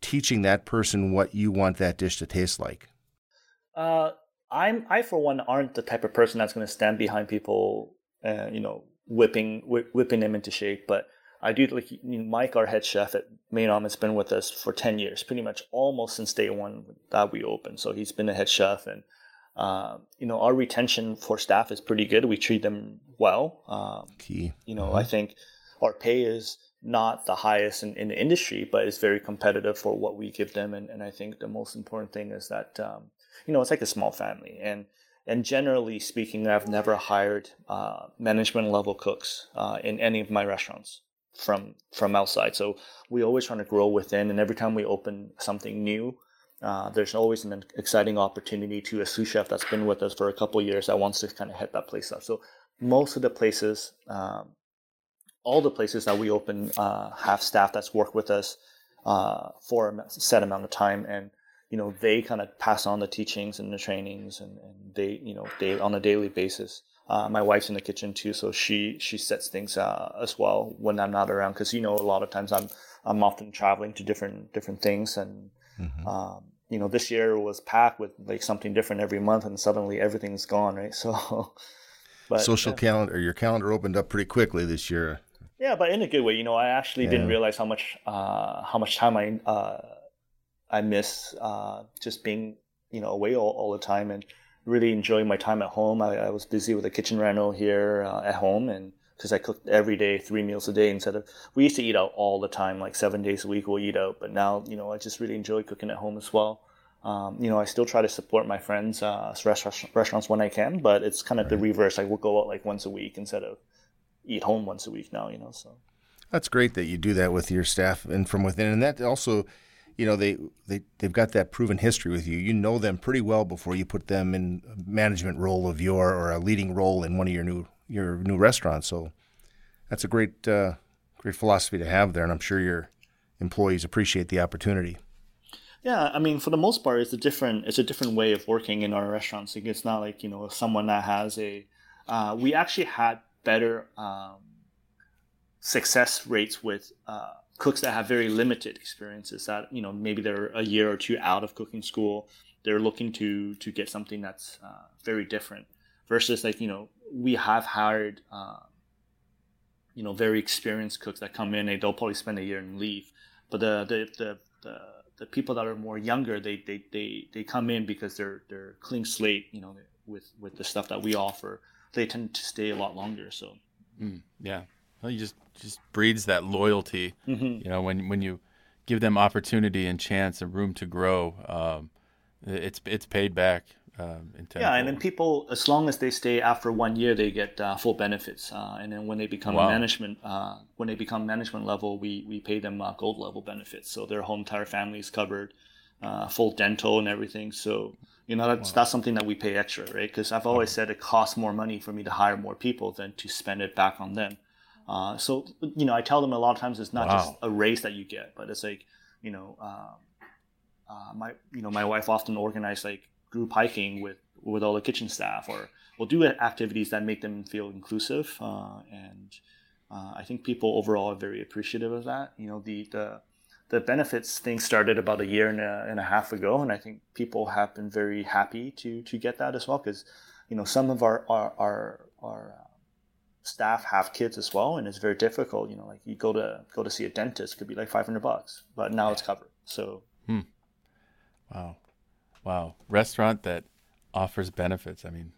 teaching that person what you want that dish to taste like? Uh, I'm I for one aren't the type of person that's going to stand behind people, uh, you know, whipping whipping them into shape. But I do like Mike, our head chef at Main has been with us for 10 years, pretty much almost since day one that we opened. So he's been a head chef and, uh, you know, our retention for staff is pretty good. We treat them well. Um, Key. You know, mm-hmm. I think our pay is not the highest in, in the industry, but it's very competitive for what we give them. And, and I think the most important thing is that, um, you know, it's like a small family. And, and generally speaking, I've never hired uh, management level cooks uh, in any of my restaurants from from outside. So we always trying to grow within, and every time we open something new, uh, there's always an exciting opportunity to a sous chef that's been with us for a couple years that wants to kind of hit that place up. So most of the places, um, all the places that we open, uh, have staff that's worked with us uh, for a set amount of time, and you know they kind of pass on the teachings and the trainings, and, and they you know they on a daily basis. Uh, my wife's in the kitchen too, so she she sets things uh, as well when I'm not around. Because you know, a lot of times I'm I'm often traveling to different different things, and mm-hmm. um, you know, this year was packed with like something different every month, and suddenly everything's gone, right? [laughs] So, but social yeah. calendar, your calendar opened up pretty quickly this year. Yeah, but in a good way. You know, I actually yeah. didn't realize how much uh, how much time I uh, I miss uh, just being you know away all, all the time and really enjoying my time at home. I, I was busy with a kitchen reno here uh, at home, and because I cooked every day, three meals a day instead of we used to eat out all the time, like seven days a week we'll eat out. But now, you know, I just really enjoy cooking at home as well. Um, you know, I still try to support my friends' uh, restaurants when I can, but it's kind of right. the reverse. I will go out like once a week instead of eat home once a week now. You know, so that's great that you do that with your staff and from within, and that also you know they, they they've got that proven history with you. You know them pretty well before you put them in a management role of your or a leading role in one of your new your new restaurants. So that's a great uh, great philosophy to have there, and I'm sure your employees appreciate the opportunity. Yeah, I mean, for the most part, it's a different it's a different way of working in our restaurants. It's not like you know someone that has a. Uh, we actually had better um, success rates with. Uh, cooks that have very limited experiences that you know maybe they're a year or two out of cooking school they're looking to to get something that's uh, very different versus like you know we have hired uh, you know very experienced cooks that come in and they'll probably spend a year and leave but the the the, the, the people that are more younger they, they they they come in because they're they're clean slate you know with with the stuff that we offer, they tend to stay a lot longer. So mm, yeah, well, you just just breeds that loyalty. Mm-hmm. You know, when when you give them opportunity and chance and room to grow, um, it's it's paid back. Um, yeah, and then people, as long as they stay after one year, they get uh, full benefits. Uh, and then when they become wow. management, uh, when they become management level, we we pay them uh, gold level benefits. So their whole entire family is covered, uh, full dental and everything. So you know that's wow. that's something that we pay extra, right? Because I've always said it costs more money for me to hire more people than to spend it back on them. Uh, so you know, I tell them a lot of times it's not wow. just a raise that you get, but it's like you know. Um, my you know my wife often organizes like group hiking with with all the kitchen staff, or we'll do activities that make them feel inclusive. Uh, and uh, I think people overall are very appreciative of that. You know, the the the benefits thing started about a year and a, and a half ago, and I think people have been very happy to to get that as well because you know some of our our our, our uh, staff have kids as well, and it's very difficult. You know, like you go to go to see a dentist could be like five hundred bucks, but now it's covered. So, hmm. wow, Wow, restaurant that offers benefits. I mean,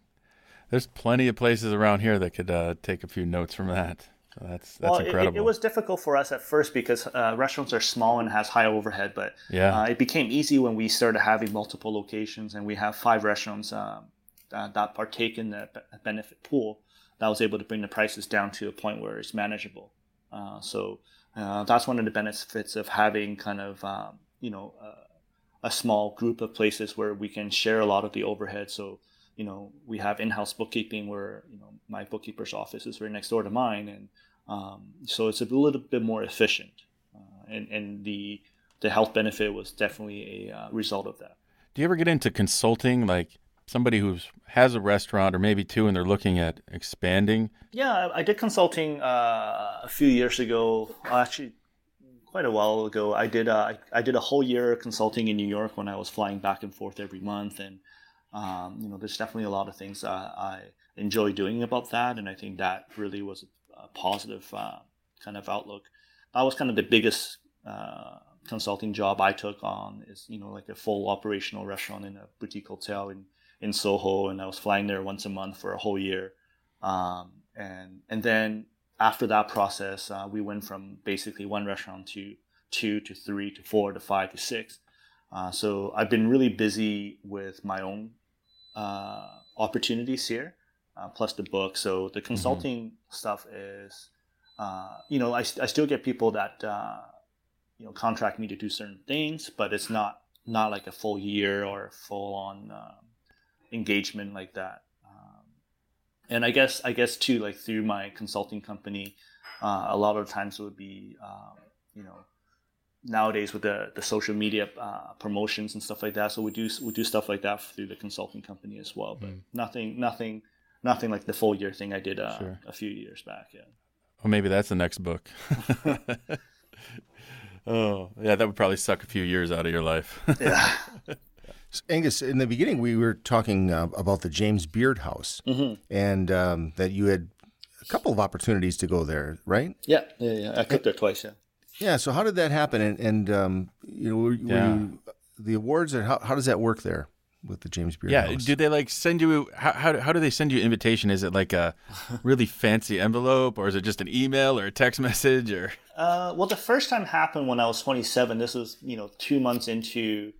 there's plenty of places around here that could uh, take a few notes from that. So that's that's well, incredible. It, it, was difficult for us at first because uh, restaurants are small and has high overhead, but yeah. Uh, it became easy when we started having multiple locations and we have five restaurants um, that partake in the benefit pool. That was able to bring the prices down to a point where it's manageable. Uh, so uh, that's one of the benefits of having kind of um, you know uh, a small group of places where we can share a lot of the overhead. So, you know, we have in-house bookkeeping where, you know, my bookkeeper's office is right next door to mine. And um, so it's a little bit more efficient. Uh, and, and the, the health benefit was definitely a uh, result of that. Do you ever get into consulting, like somebody who has a restaurant or maybe two and they're looking at expanding? Yeah, I did consulting uh, a few years ago. Actually, quite a while ago. I did a, I did a whole year consulting in New York when I was flying back and forth every month, and um, you know, there's definitely a lot of things I enjoy doing about that, and I think that really was a, positive uh, kind of outlook. That was kind of the biggest uh, consulting job I took on. Is you know like a full operational restaurant in a boutique hotel in in Soho, and I was flying there once a month for a whole year, um, and and then after that process, uh, we went from basically one restaurant to two to three to four to five to six. Uh, so I've been really busy with my own uh, opportunities here, uh, plus the book. So the mm-hmm. consulting mm-hmm. stuff is, uh, you know, I, I still get people that uh, you know contract me to do certain things, but it's not not like a full year or full on engagement like that and I guess I guess too, like through my consulting company, uh, a lot of times it would be, um, you know, nowadays with the, the social media uh, promotions and stuff like that. So we do we do stuff like that through the consulting company as well. But mm. nothing nothing nothing like the full year thing I did uh, sure. a few years back. Yeah. Well, maybe that's the next book. [laughs] oh, yeah, that would probably suck a few years out of your life. [laughs] yeah. Angus, in the beginning, we were talking uh, about the James Beard House, mm-hmm. and um, that you had a couple of opportunities to go there, right? Yeah, yeah, yeah. I cooked there twice. Yeah. Yeah. So how did that happen? And, and um, you know, were, yeah. were you, the awards, and how, how does that work there? with the James Beard yeah, House. do they like send you how, how how do they send you invitation? Is it like a [laughs] really fancy envelope or is it just an email or a text message or uh, well the first time happened when I was 27. This was, you know, 2 months into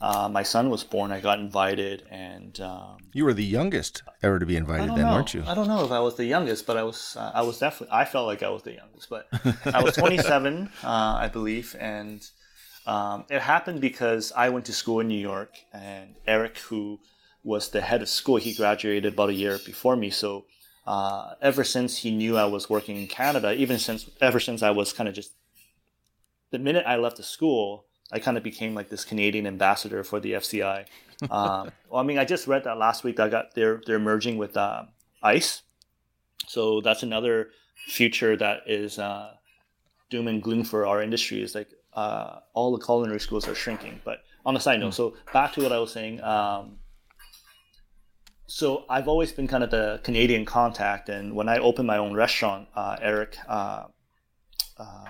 uh, my son was born. I got invited, and um, you were the youngest ever to be invited, then, know. weren't you? I don't know if I was the youngest, but I was. Uh, I was definitely. I felt like I was the youngest, but I was [laughs] 27, uh, I believe, and um, it happened because I went to school in New York, and Eric, who was the head of school, he graduated about a year before me, so. Uh, ever since he knew I was working in Canada, even since ever since I was kind of just the minute I left the school, I kind of became like this Canadian ambassador for the FCI. um, [laughs] well, I mean, I just read that last week. I got they're they're merging with uh, ICE, so that's another future that is uh, doom and gloom for our industry. Is like uh, all the culinary schools are shrinking. But on a side note, so back to what I was saying. Um, so I've always been kind of the Canadian contact, and when I opened my own restaurant, uh, Eric uh, uh,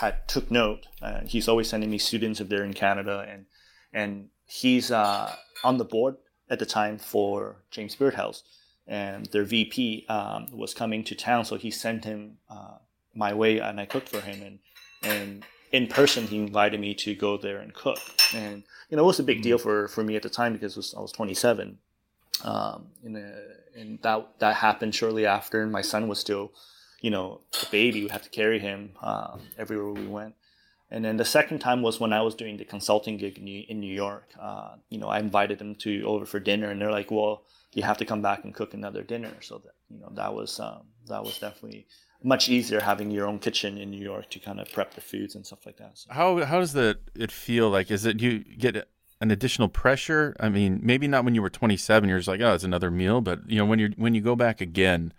had took note. Uh, he's always sending me students if they're in Canada, and and he's uh, on the board at the time for James Beard House, and their VP um, was coming to town, so he sent him uh, my way, and I cooked for him, and and in person he invited me to go there and cook, and you know it was a big deal for for me at the time because was, I was 27, um, and, uh, and that that happened shortly after, and my son was still, you know, a baby. We had to carry him uh, everywhere we went. And then the second time was when I was doing the consulting gig in New, York. Uh, you know, I invited them to over for dinner, and they're like, "Well, you have to come back and cook another dinner." So that you know, that was um, that was definitely much easier having your own kitchen in New York to kind of prep the foods and stuff like that. So. How how does that it feel like? Is it you get an additional pressure? I mean, maybe not when you were 27. You're just like, oh, it's another meal, but you know, when you're when you go back again,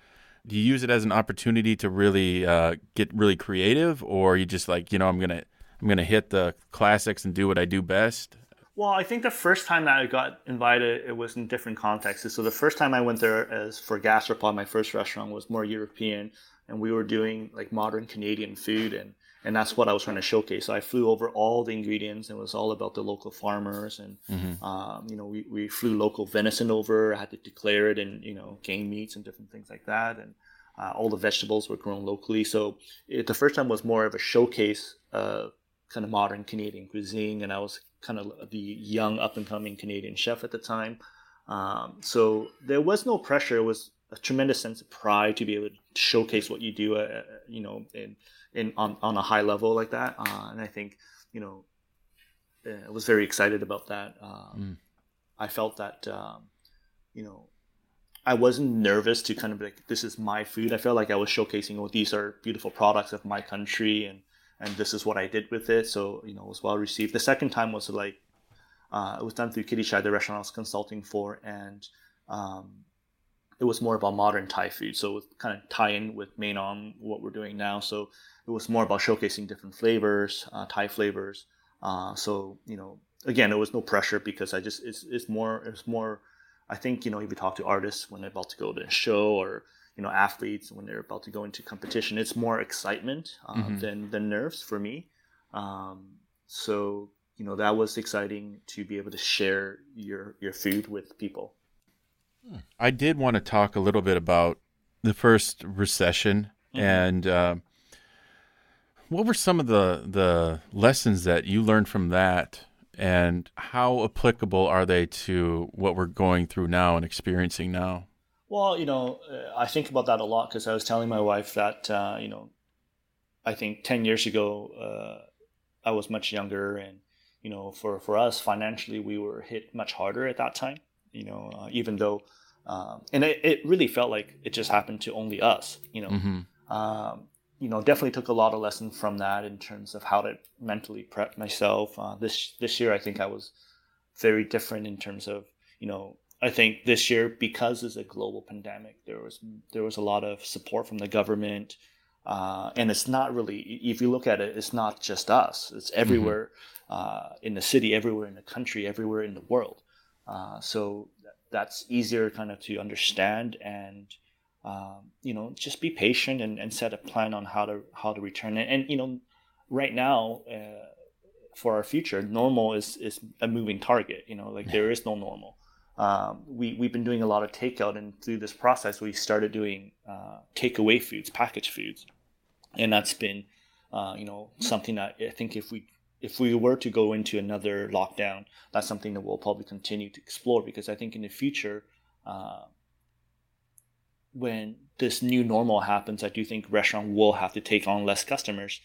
do you use it as an opportunity to really uh, get really creative, or you just like, you know, I'm gonna I'm gonna hit the classics and do what I do best? Well, I think the first time that I got invited, it was in different contexts. So the first time I went there as for Gastropod, my first restaurant was more European, and we were doing like modern Canadian food, and and that's what I was trying to showcase. So I flew over all the ingredients. And it was all about the local farmers, and mm-hmm. um, you know, we, we flew local venison over. I had to declare it, and you know, game meats and different things like that, and uh, all the vegetables were grown locally. So it, the first time was more of a showcase of kind of modern Canadian cuisine, and I was kind of the young up and coming Canadian chef at the time. Um, so there was no pressure. It was a tremendous sense of pride to be able to showcase what you do, uh, you know, in, in on, on a high level like that. Uh, and I think, you know, uh, I was very excited about that. Um, mm. I felt that, um, you know, I wasn't nervous to kind of like, this is my food. I felt like I was showcasing, oh, these are beautiful products of my country and and this is what I did with it. So you know, it was well received. The second time was like uh, it was done through Kittichai, the restaurant I was consulting for, and um, it was more about modern Thai food. So it kind of tie in with Maenam what we're doing now. So it was more about showcasing different flavors, uh, Thai flavors. Uh, so you know, again, there was no pressure because I just it's it's more it's more. I think you know if you talk to artists when they're about to go to a show or you know athletes when they're about to go into competition. It's more excitement uh, mm-hmm. than than nerves for me. Um, so you know that was exciting to be able to share your your food with people. I did want to talk a little bit about the first recession mm-hmm. and uh, what were some of the the lessons that you learned from that and how applicable are they to what we're going through now and experiencing now well, you know, uh, I think about that a lot because I was telling my wife that, uh, you know, I think 10 years ago, uh, I was much younger. And, you know, for, for us financially, we were hit much harder at that time, you know, uh, even though, um, and it, it really felt like it just happened to only us, you know. Mm-hmm. Um, you know, definitely took a lot of lessons from that in terms of how to mentally prep myself. Uh, this this year, I think I was very different in terms of you know I think this year, because it's a global pandemic, there was there was a lot of support from the government, uh, and it's not really. If you look at it, it's not just us. It's mm-hmm. everywhere mm-hmm. uh, in the city, everywhere in the country, everywhere in the world. Uh, so that's easier kind of to understand and um, you know just be patient and, and set a plan on how to how to return it. And you know, right now uh, for our future, normal is is a moving target. You know, like there is no normal um, we, we've been doing a lot of takeout and through this process we started doing uh, takeaway foods packaged foods and that's been uh, you know something that i think if we if we were to go into another lockdown that's something that we'll probably continue to explore because i think in the future uh, when this new normal happens i do think restaurant will have to take on less customers.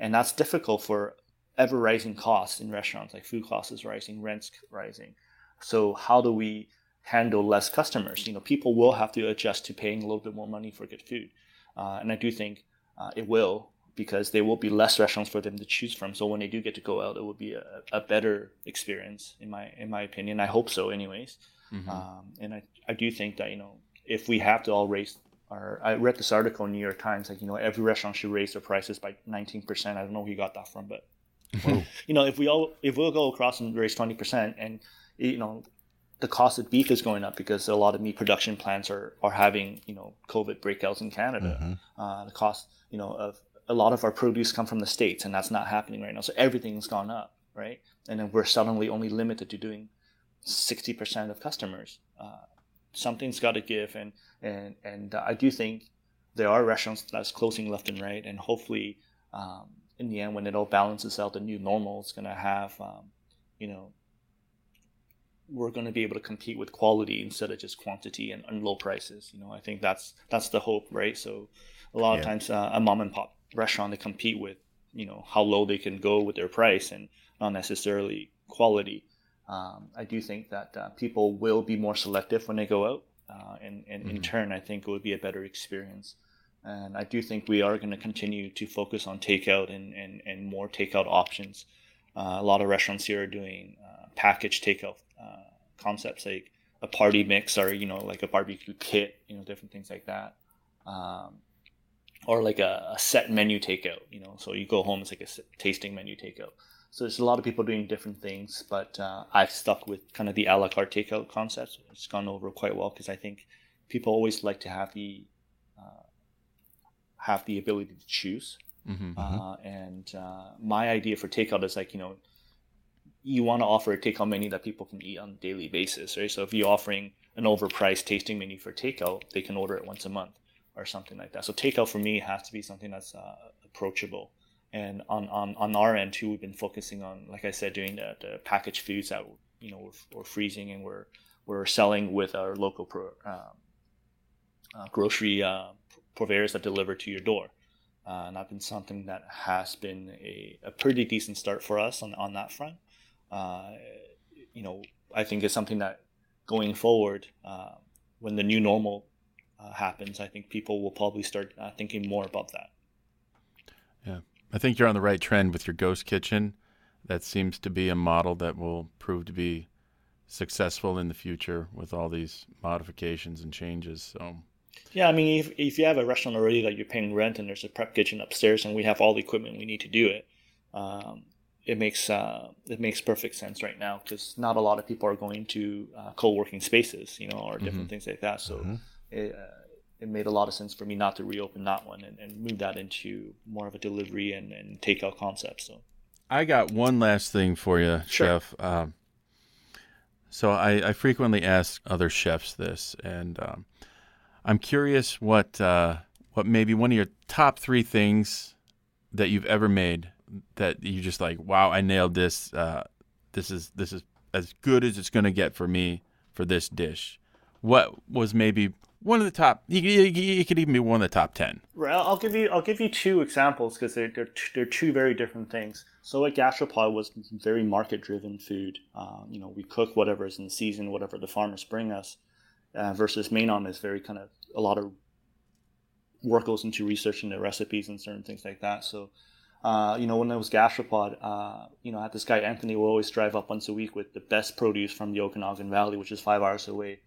And that's difficult for ever rising costs in restaurants like food costs is rising rents rising. So how do we handle less customers? You know, people will have to adjust to paying a little bit more money for good food, uh, and I do think uh, it will because there will be less restaurants for them to choose from. So when they do get to go out, it will be a, a better experience, in my in my opinion. I hope so, anyways. Mm-hmm. Um, and I I do think that you know if we have to all raise our, I read this article in New York Times like you know every restaurant should raise their prices by 19%. I don't know who you got that from, but [laughs] you know if we all if we'll go across and raise 20% and you know, the cost of beef is going up because a lot of meat production plants are, are having, you know, COVID breakouts in Canada. Mm-hmm. Uh, the cost, you know, of a lot of our produce come from the States and that's not happening right now. So everything's gone up, right? And then we're suddenly only limited to doing 60% of customers. Uh, something's got to give. And, and, and I do think there are restaurants that's closing left and right. And hopefully, um, in the end, when it all balances out, the new normal is going to have, um, you know, we're going to be able to compete with quality instead of just quantity and, and low prices. You know, I think that's that's the hope, right? So, a lot yeah. of times, uh, a mom and pop restaurant they compete with, you know, how low they can go with their price and not necessarily quality. Um, I do think that uh, people will be more selective when they go out, uh, and, and mm-hmm. in turn, I think it would be a better experience. And I do think we are going to continue to focus on takeout and, and, and more takeout options. Uh, a lot of restaurants here are doing uh, package takeout uh, concepts like a party mix or you know like a barbecue kit, you know different things like that. Um, or like a, a, set menu takeout, you know, so you go home, it's like a tasting menu takeout. So there's a lot of people doing different things, but uh, I've stuck with kind of the a la carte takeout concept. It's gone over quite well because I think people always like to have the uh, have the ability to choose. Mm-hmm, uh, mm-hmm. and uh, my idea for takeout is like you know you want to offer a takeout menu that people can eat on a daily basis, right? So if you're offering an overpriced tasting menu for takeout, they can order it once a month or something like that. So takeout for me has to be something that's uh, approachable. And on, on, on our end too, we've been focusing on, like I said, doing the, the packaged foods that you know we're, we're, freezing and we're we're selling with our local pro, um, uh, grocery uh, purveyors that deliver to your door. Uh, and that's been something that has been a, a pretty decent start for us on, on that front. Uh, you know, I think it's something that going forward, uh, when the new normal uh, happens, I think people will probably start uh, thinking more about that. Yeah, I think you're on the right trend with your ghost kitchen. That seems to be a model that will prove to be successful in the future with all these modifications and changes. So. Yeah, I mean, if, if you have a restaurant already that you're paying rent and there's a prep kitchen upstairs and we have all the equipment we need to do it, um, it makes uh, it makes perfect sense right now because not a lot of people are going to uh, co-working spaces, you know, or different mm-hmm. things like that. So mm-hmm. It, uh, it made a lot of sense for me not to reopen that one and, and move that into more of a delivery and, and takeout concept. So I got one last thing for you, sure. Chef. Um, so I, I, frequently ask other chefs this, and um, I'm curious what uh, what maybe one of your top three things that you've ever made that you just like, wow, I nailed this. Uh, this is this is as good as it's going to get for me for this dish. What was maybe one of the top? You, could even be one of the top ten. Right. I'll give you I'll give you two examples because they're, they're they're two very different things. So a Gastropod was very market driven food. Uh, you know, we cook whatever is in season, whatever the farmers bring us. Uh, versus Maenam is very kind of a lot of work goes into researching the recipes and certain things like that. So uh, you know, when I was Gastropod, uh, you know, I had this guy Anthony will always drive up once a week with the best produce from the Okanagan Valley, which is five hours away.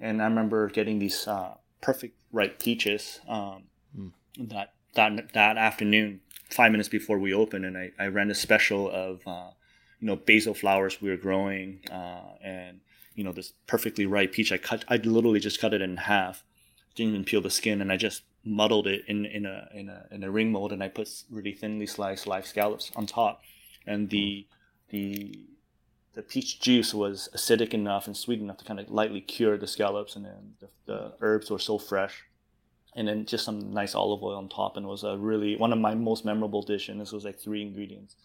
And I remember getting these uh, perfect ripe peaches um, mm. that that that afternoon, five minutes before we opened, and I, I ran a special of uh, you know basil flowers we were growing, uh, and you know this perfectly ripe peach. I cut, I literally just cut it in half, didn't even peel the skin, and I just muddled it in, in a in a in a ring mold, and I put really thinly sliced live scallops on top, and the the the peach juice was acidic enough and sweet enough to kind of lightly cure the scallops, and then the, the herbs were so fresh, and then just some nice olive oil on top, and it was a really one of my most memorable dishes. And this was like three ingredients.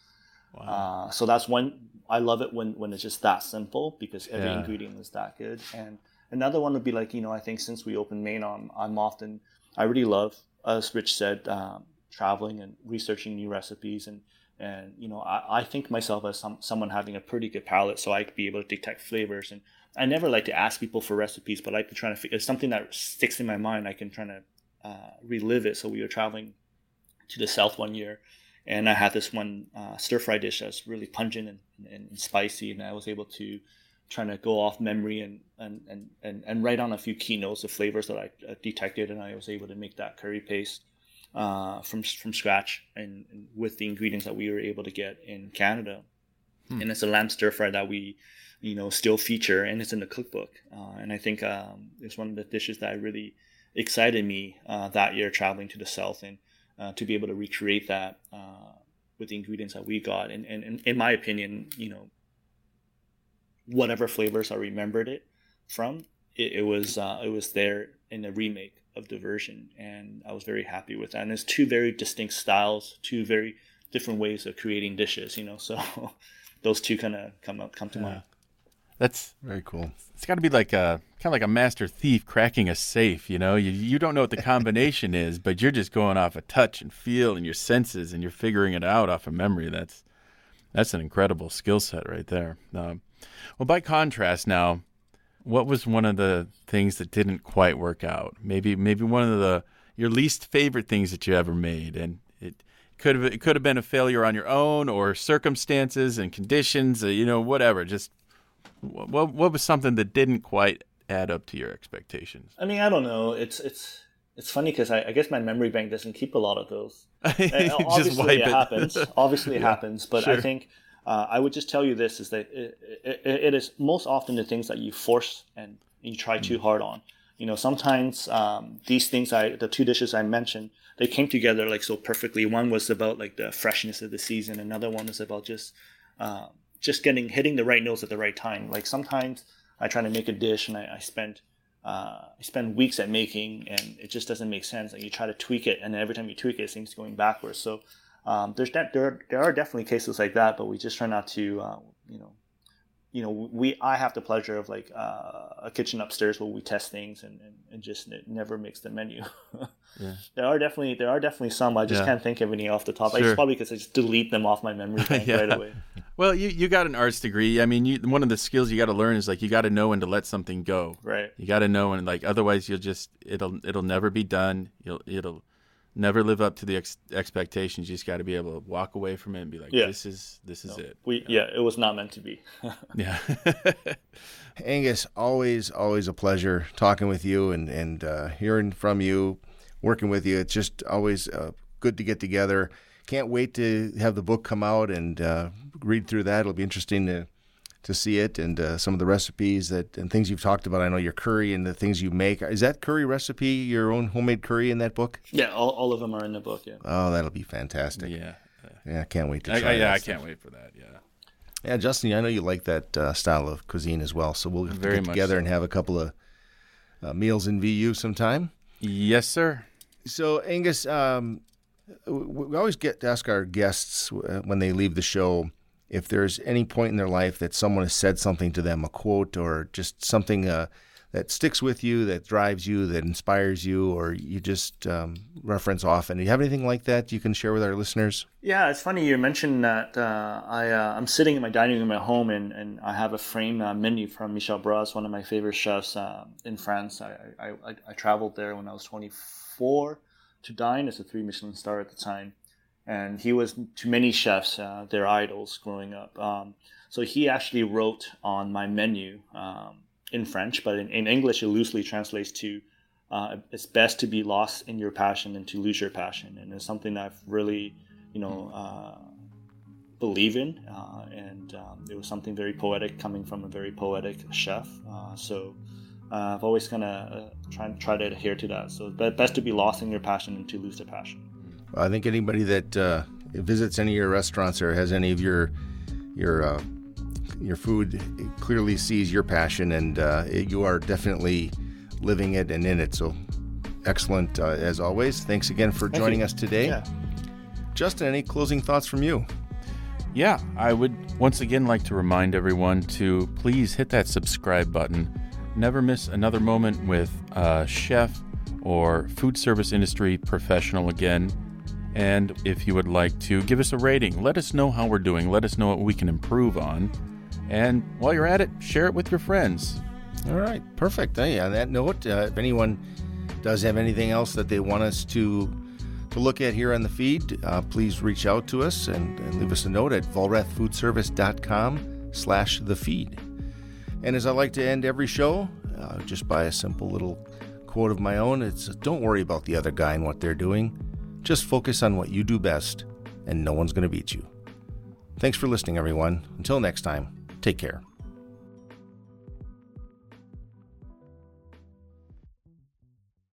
Wow. Uh, so that's one I love it when when it's just that simple because every yeah. ingredient is that good. And another one would be like you know I think since we opened Main, I'm, I'm often I really love, as Rich said, um, traveling and researching new recipes and and you know I, I think myself as some, someone having a pretty good palate so i could be able to detect flavors. And i never like to ask people for recipes but i like to try to something that sticks in my mind i can try to uh, relive it. So we were traveling to the south one year and i had this one uh, stir fry dish that's really pungent and, and, spicy and i was able to trying to go off memory and and, and, and, and write on a few keynotes of flavors that I uh, detected, and I was able to make that curry paste uh, from from scratch and, and, with the ingredients that we were able to get in Canada. Hmm. And it's a lamb stir fry that we, you know, still feature, and it's in the cookbook. Uh, and I think um, it's one of the dishes that really excited me uh, that year traveling to the south and uh, to be able to recreate that uh, with the ingredients that we got. And, and, and in my opinion, you know, whatever flavors I remembered it from, it, it was uh, it was there in the remake of diversion, and I was very happy with that. And it's two very distinct styles, two very different ways of creating dishes, you know. So [laughs] those two kind of come up come to yeah. mind. That's very cool. It's got to be like a kind of like a master thief cracking a safe. You know, you you don't know what the combination [laughs] is, but you're just going off a of touch and feel and your senses, and you're figuring it out off of memory. That's that's an incredible skill set right there. Um, well, by contrast, now, what was one of the things that didn't quite work out? Maybe maybe one of the your least favorite things that you ever made, and it could have it could have been a failure on your own or circumstances and conditions, uh, you know, whatever. Just what what was something that didn't quite add up to your expectations? I mean, I don't know. It's it's it's funny because I, I, guess my memory bank doesn't keep a lot of those. [laughs] Obviously, it, it, happens. Obviously, it [laughs] yeah, happens. But sure. I think uh, I would just tell you this: is that it, it, it is most often the things that you force and you try too hard on. You know, sometimes um, these things I the two dishes I mentioned they came together like so perfectly. One was about like the freshness of the season. Another one was about just uh, just getting hitting the right notes at the right time. Like sometimes I try to make a dish and I, I spend uh, I spend weeks at making and it just doesn't make sense. Like you try to tweak it and every time you tweak it, it seems going backwards. So um, there's that there there are definitely cases like that, but we just try not to uh, you know you know, we I have the pleasure of like uh, a kitchen upstairs where we test things and, and, and just it never makes the menu. [laughs] yeah. There are definitely there are definitely some I just yeah. can't think of any off the top. Sure. It's probably because I just delete them off my memory [laughs] bank yeah. right away. Well, you you got an arts degree. I mean, you, one of the skills you got to learn is like you got to know when to let something go. Right. You got to know when like otherwise you'll just it'll it'll never be done. You'll it'll never live up to the ex- expectations. You just got to be able to walk away from it and be like, yeah. "This is this is no, it." We yeah, it was not meant to be. [laughs] yeah. [laughs] Angus, always always a pleasure talking with you and and uh, hearing from you, working with you. It's just always uh, good to get together. Can't wait to have the book come out and uh, read through that. It'll be interesting to to see it and uh, some of the recipes that and things you've talked about. I know your curry and the things you make. Is that curry recipe your own homemade curry in that book? Yeah, all, all of them are in the book. Yeah. Oh, that'll be fantastic. Yeah. Yeah, I can't wait to try. I, yeah, I can't wait for that. Yeah. Yeah, Justin, I know you like that uh, style of cuisine as well, so we'll Very get together so. and have a couple of uh, meals in VU sometime. Yes, sir. So, Angus, um, we always get to ask our guests uh, when they leave the show if there's any point in their life that someone has said something to them, a quote or just something uh, that sticks with you, that drives you, that inspires you, or you just um, reference often. Do you have anything like that you can share with our listeners? Yeah, it's funny you mentioned that. Uh, I uh, I'm sitting in my dining room at home, and, and I have a framed uh, menu from Michel Bras, one of my favorite chefs uh, in France. I, I, I I traveled there when I was 24 to dine as a three Michelin star at the time and he was to many chefs uh, their idols growing up. Um, so he actually wrote on my menu um, in French, but in, in, English it loosely translates to uh, "It's best to be lost in your passion than to lose your passion," and it's something I've really, you know, uh, believe in, uh, and um, it was something very poetic coming from a very poetic chef. Uh, so. Uh, I've always kind of try, try to adhere to that. So best to be lost in your passion and to lose the passion. I think anybody that uh, visits any of your restaurants or has any of your your uh, your food clearly sees your passion, and uh, it, you are definitely living it and in it. So excellent uh, as always. Thanks again for Thank joining you. us today. Yeah. Justin, any closing thoughts from you? Yeah, I would once again like to remind everyone to please hit that subscribe button. Never miss another moment with a chef or food service industry professional again. And if you would like to give us a rating, let us know how we're doing, let us know what we can improve on. And while you're at it, share it with your friends. All right, perfect. Hey, on that note, uh, if anyone does have anything else that they want us to to look at here on the feed, uh, please reach out to us and, and leave us a note at vollrathfoodservice.com slash the feed. And as I like to end every show, uh, just by a simple little quote of my own, it's don't worry about the other guy and what they're doing. Just focus on what you do best, and no one's going to beat you. Thanks for listening, everyone. Until next time, take care.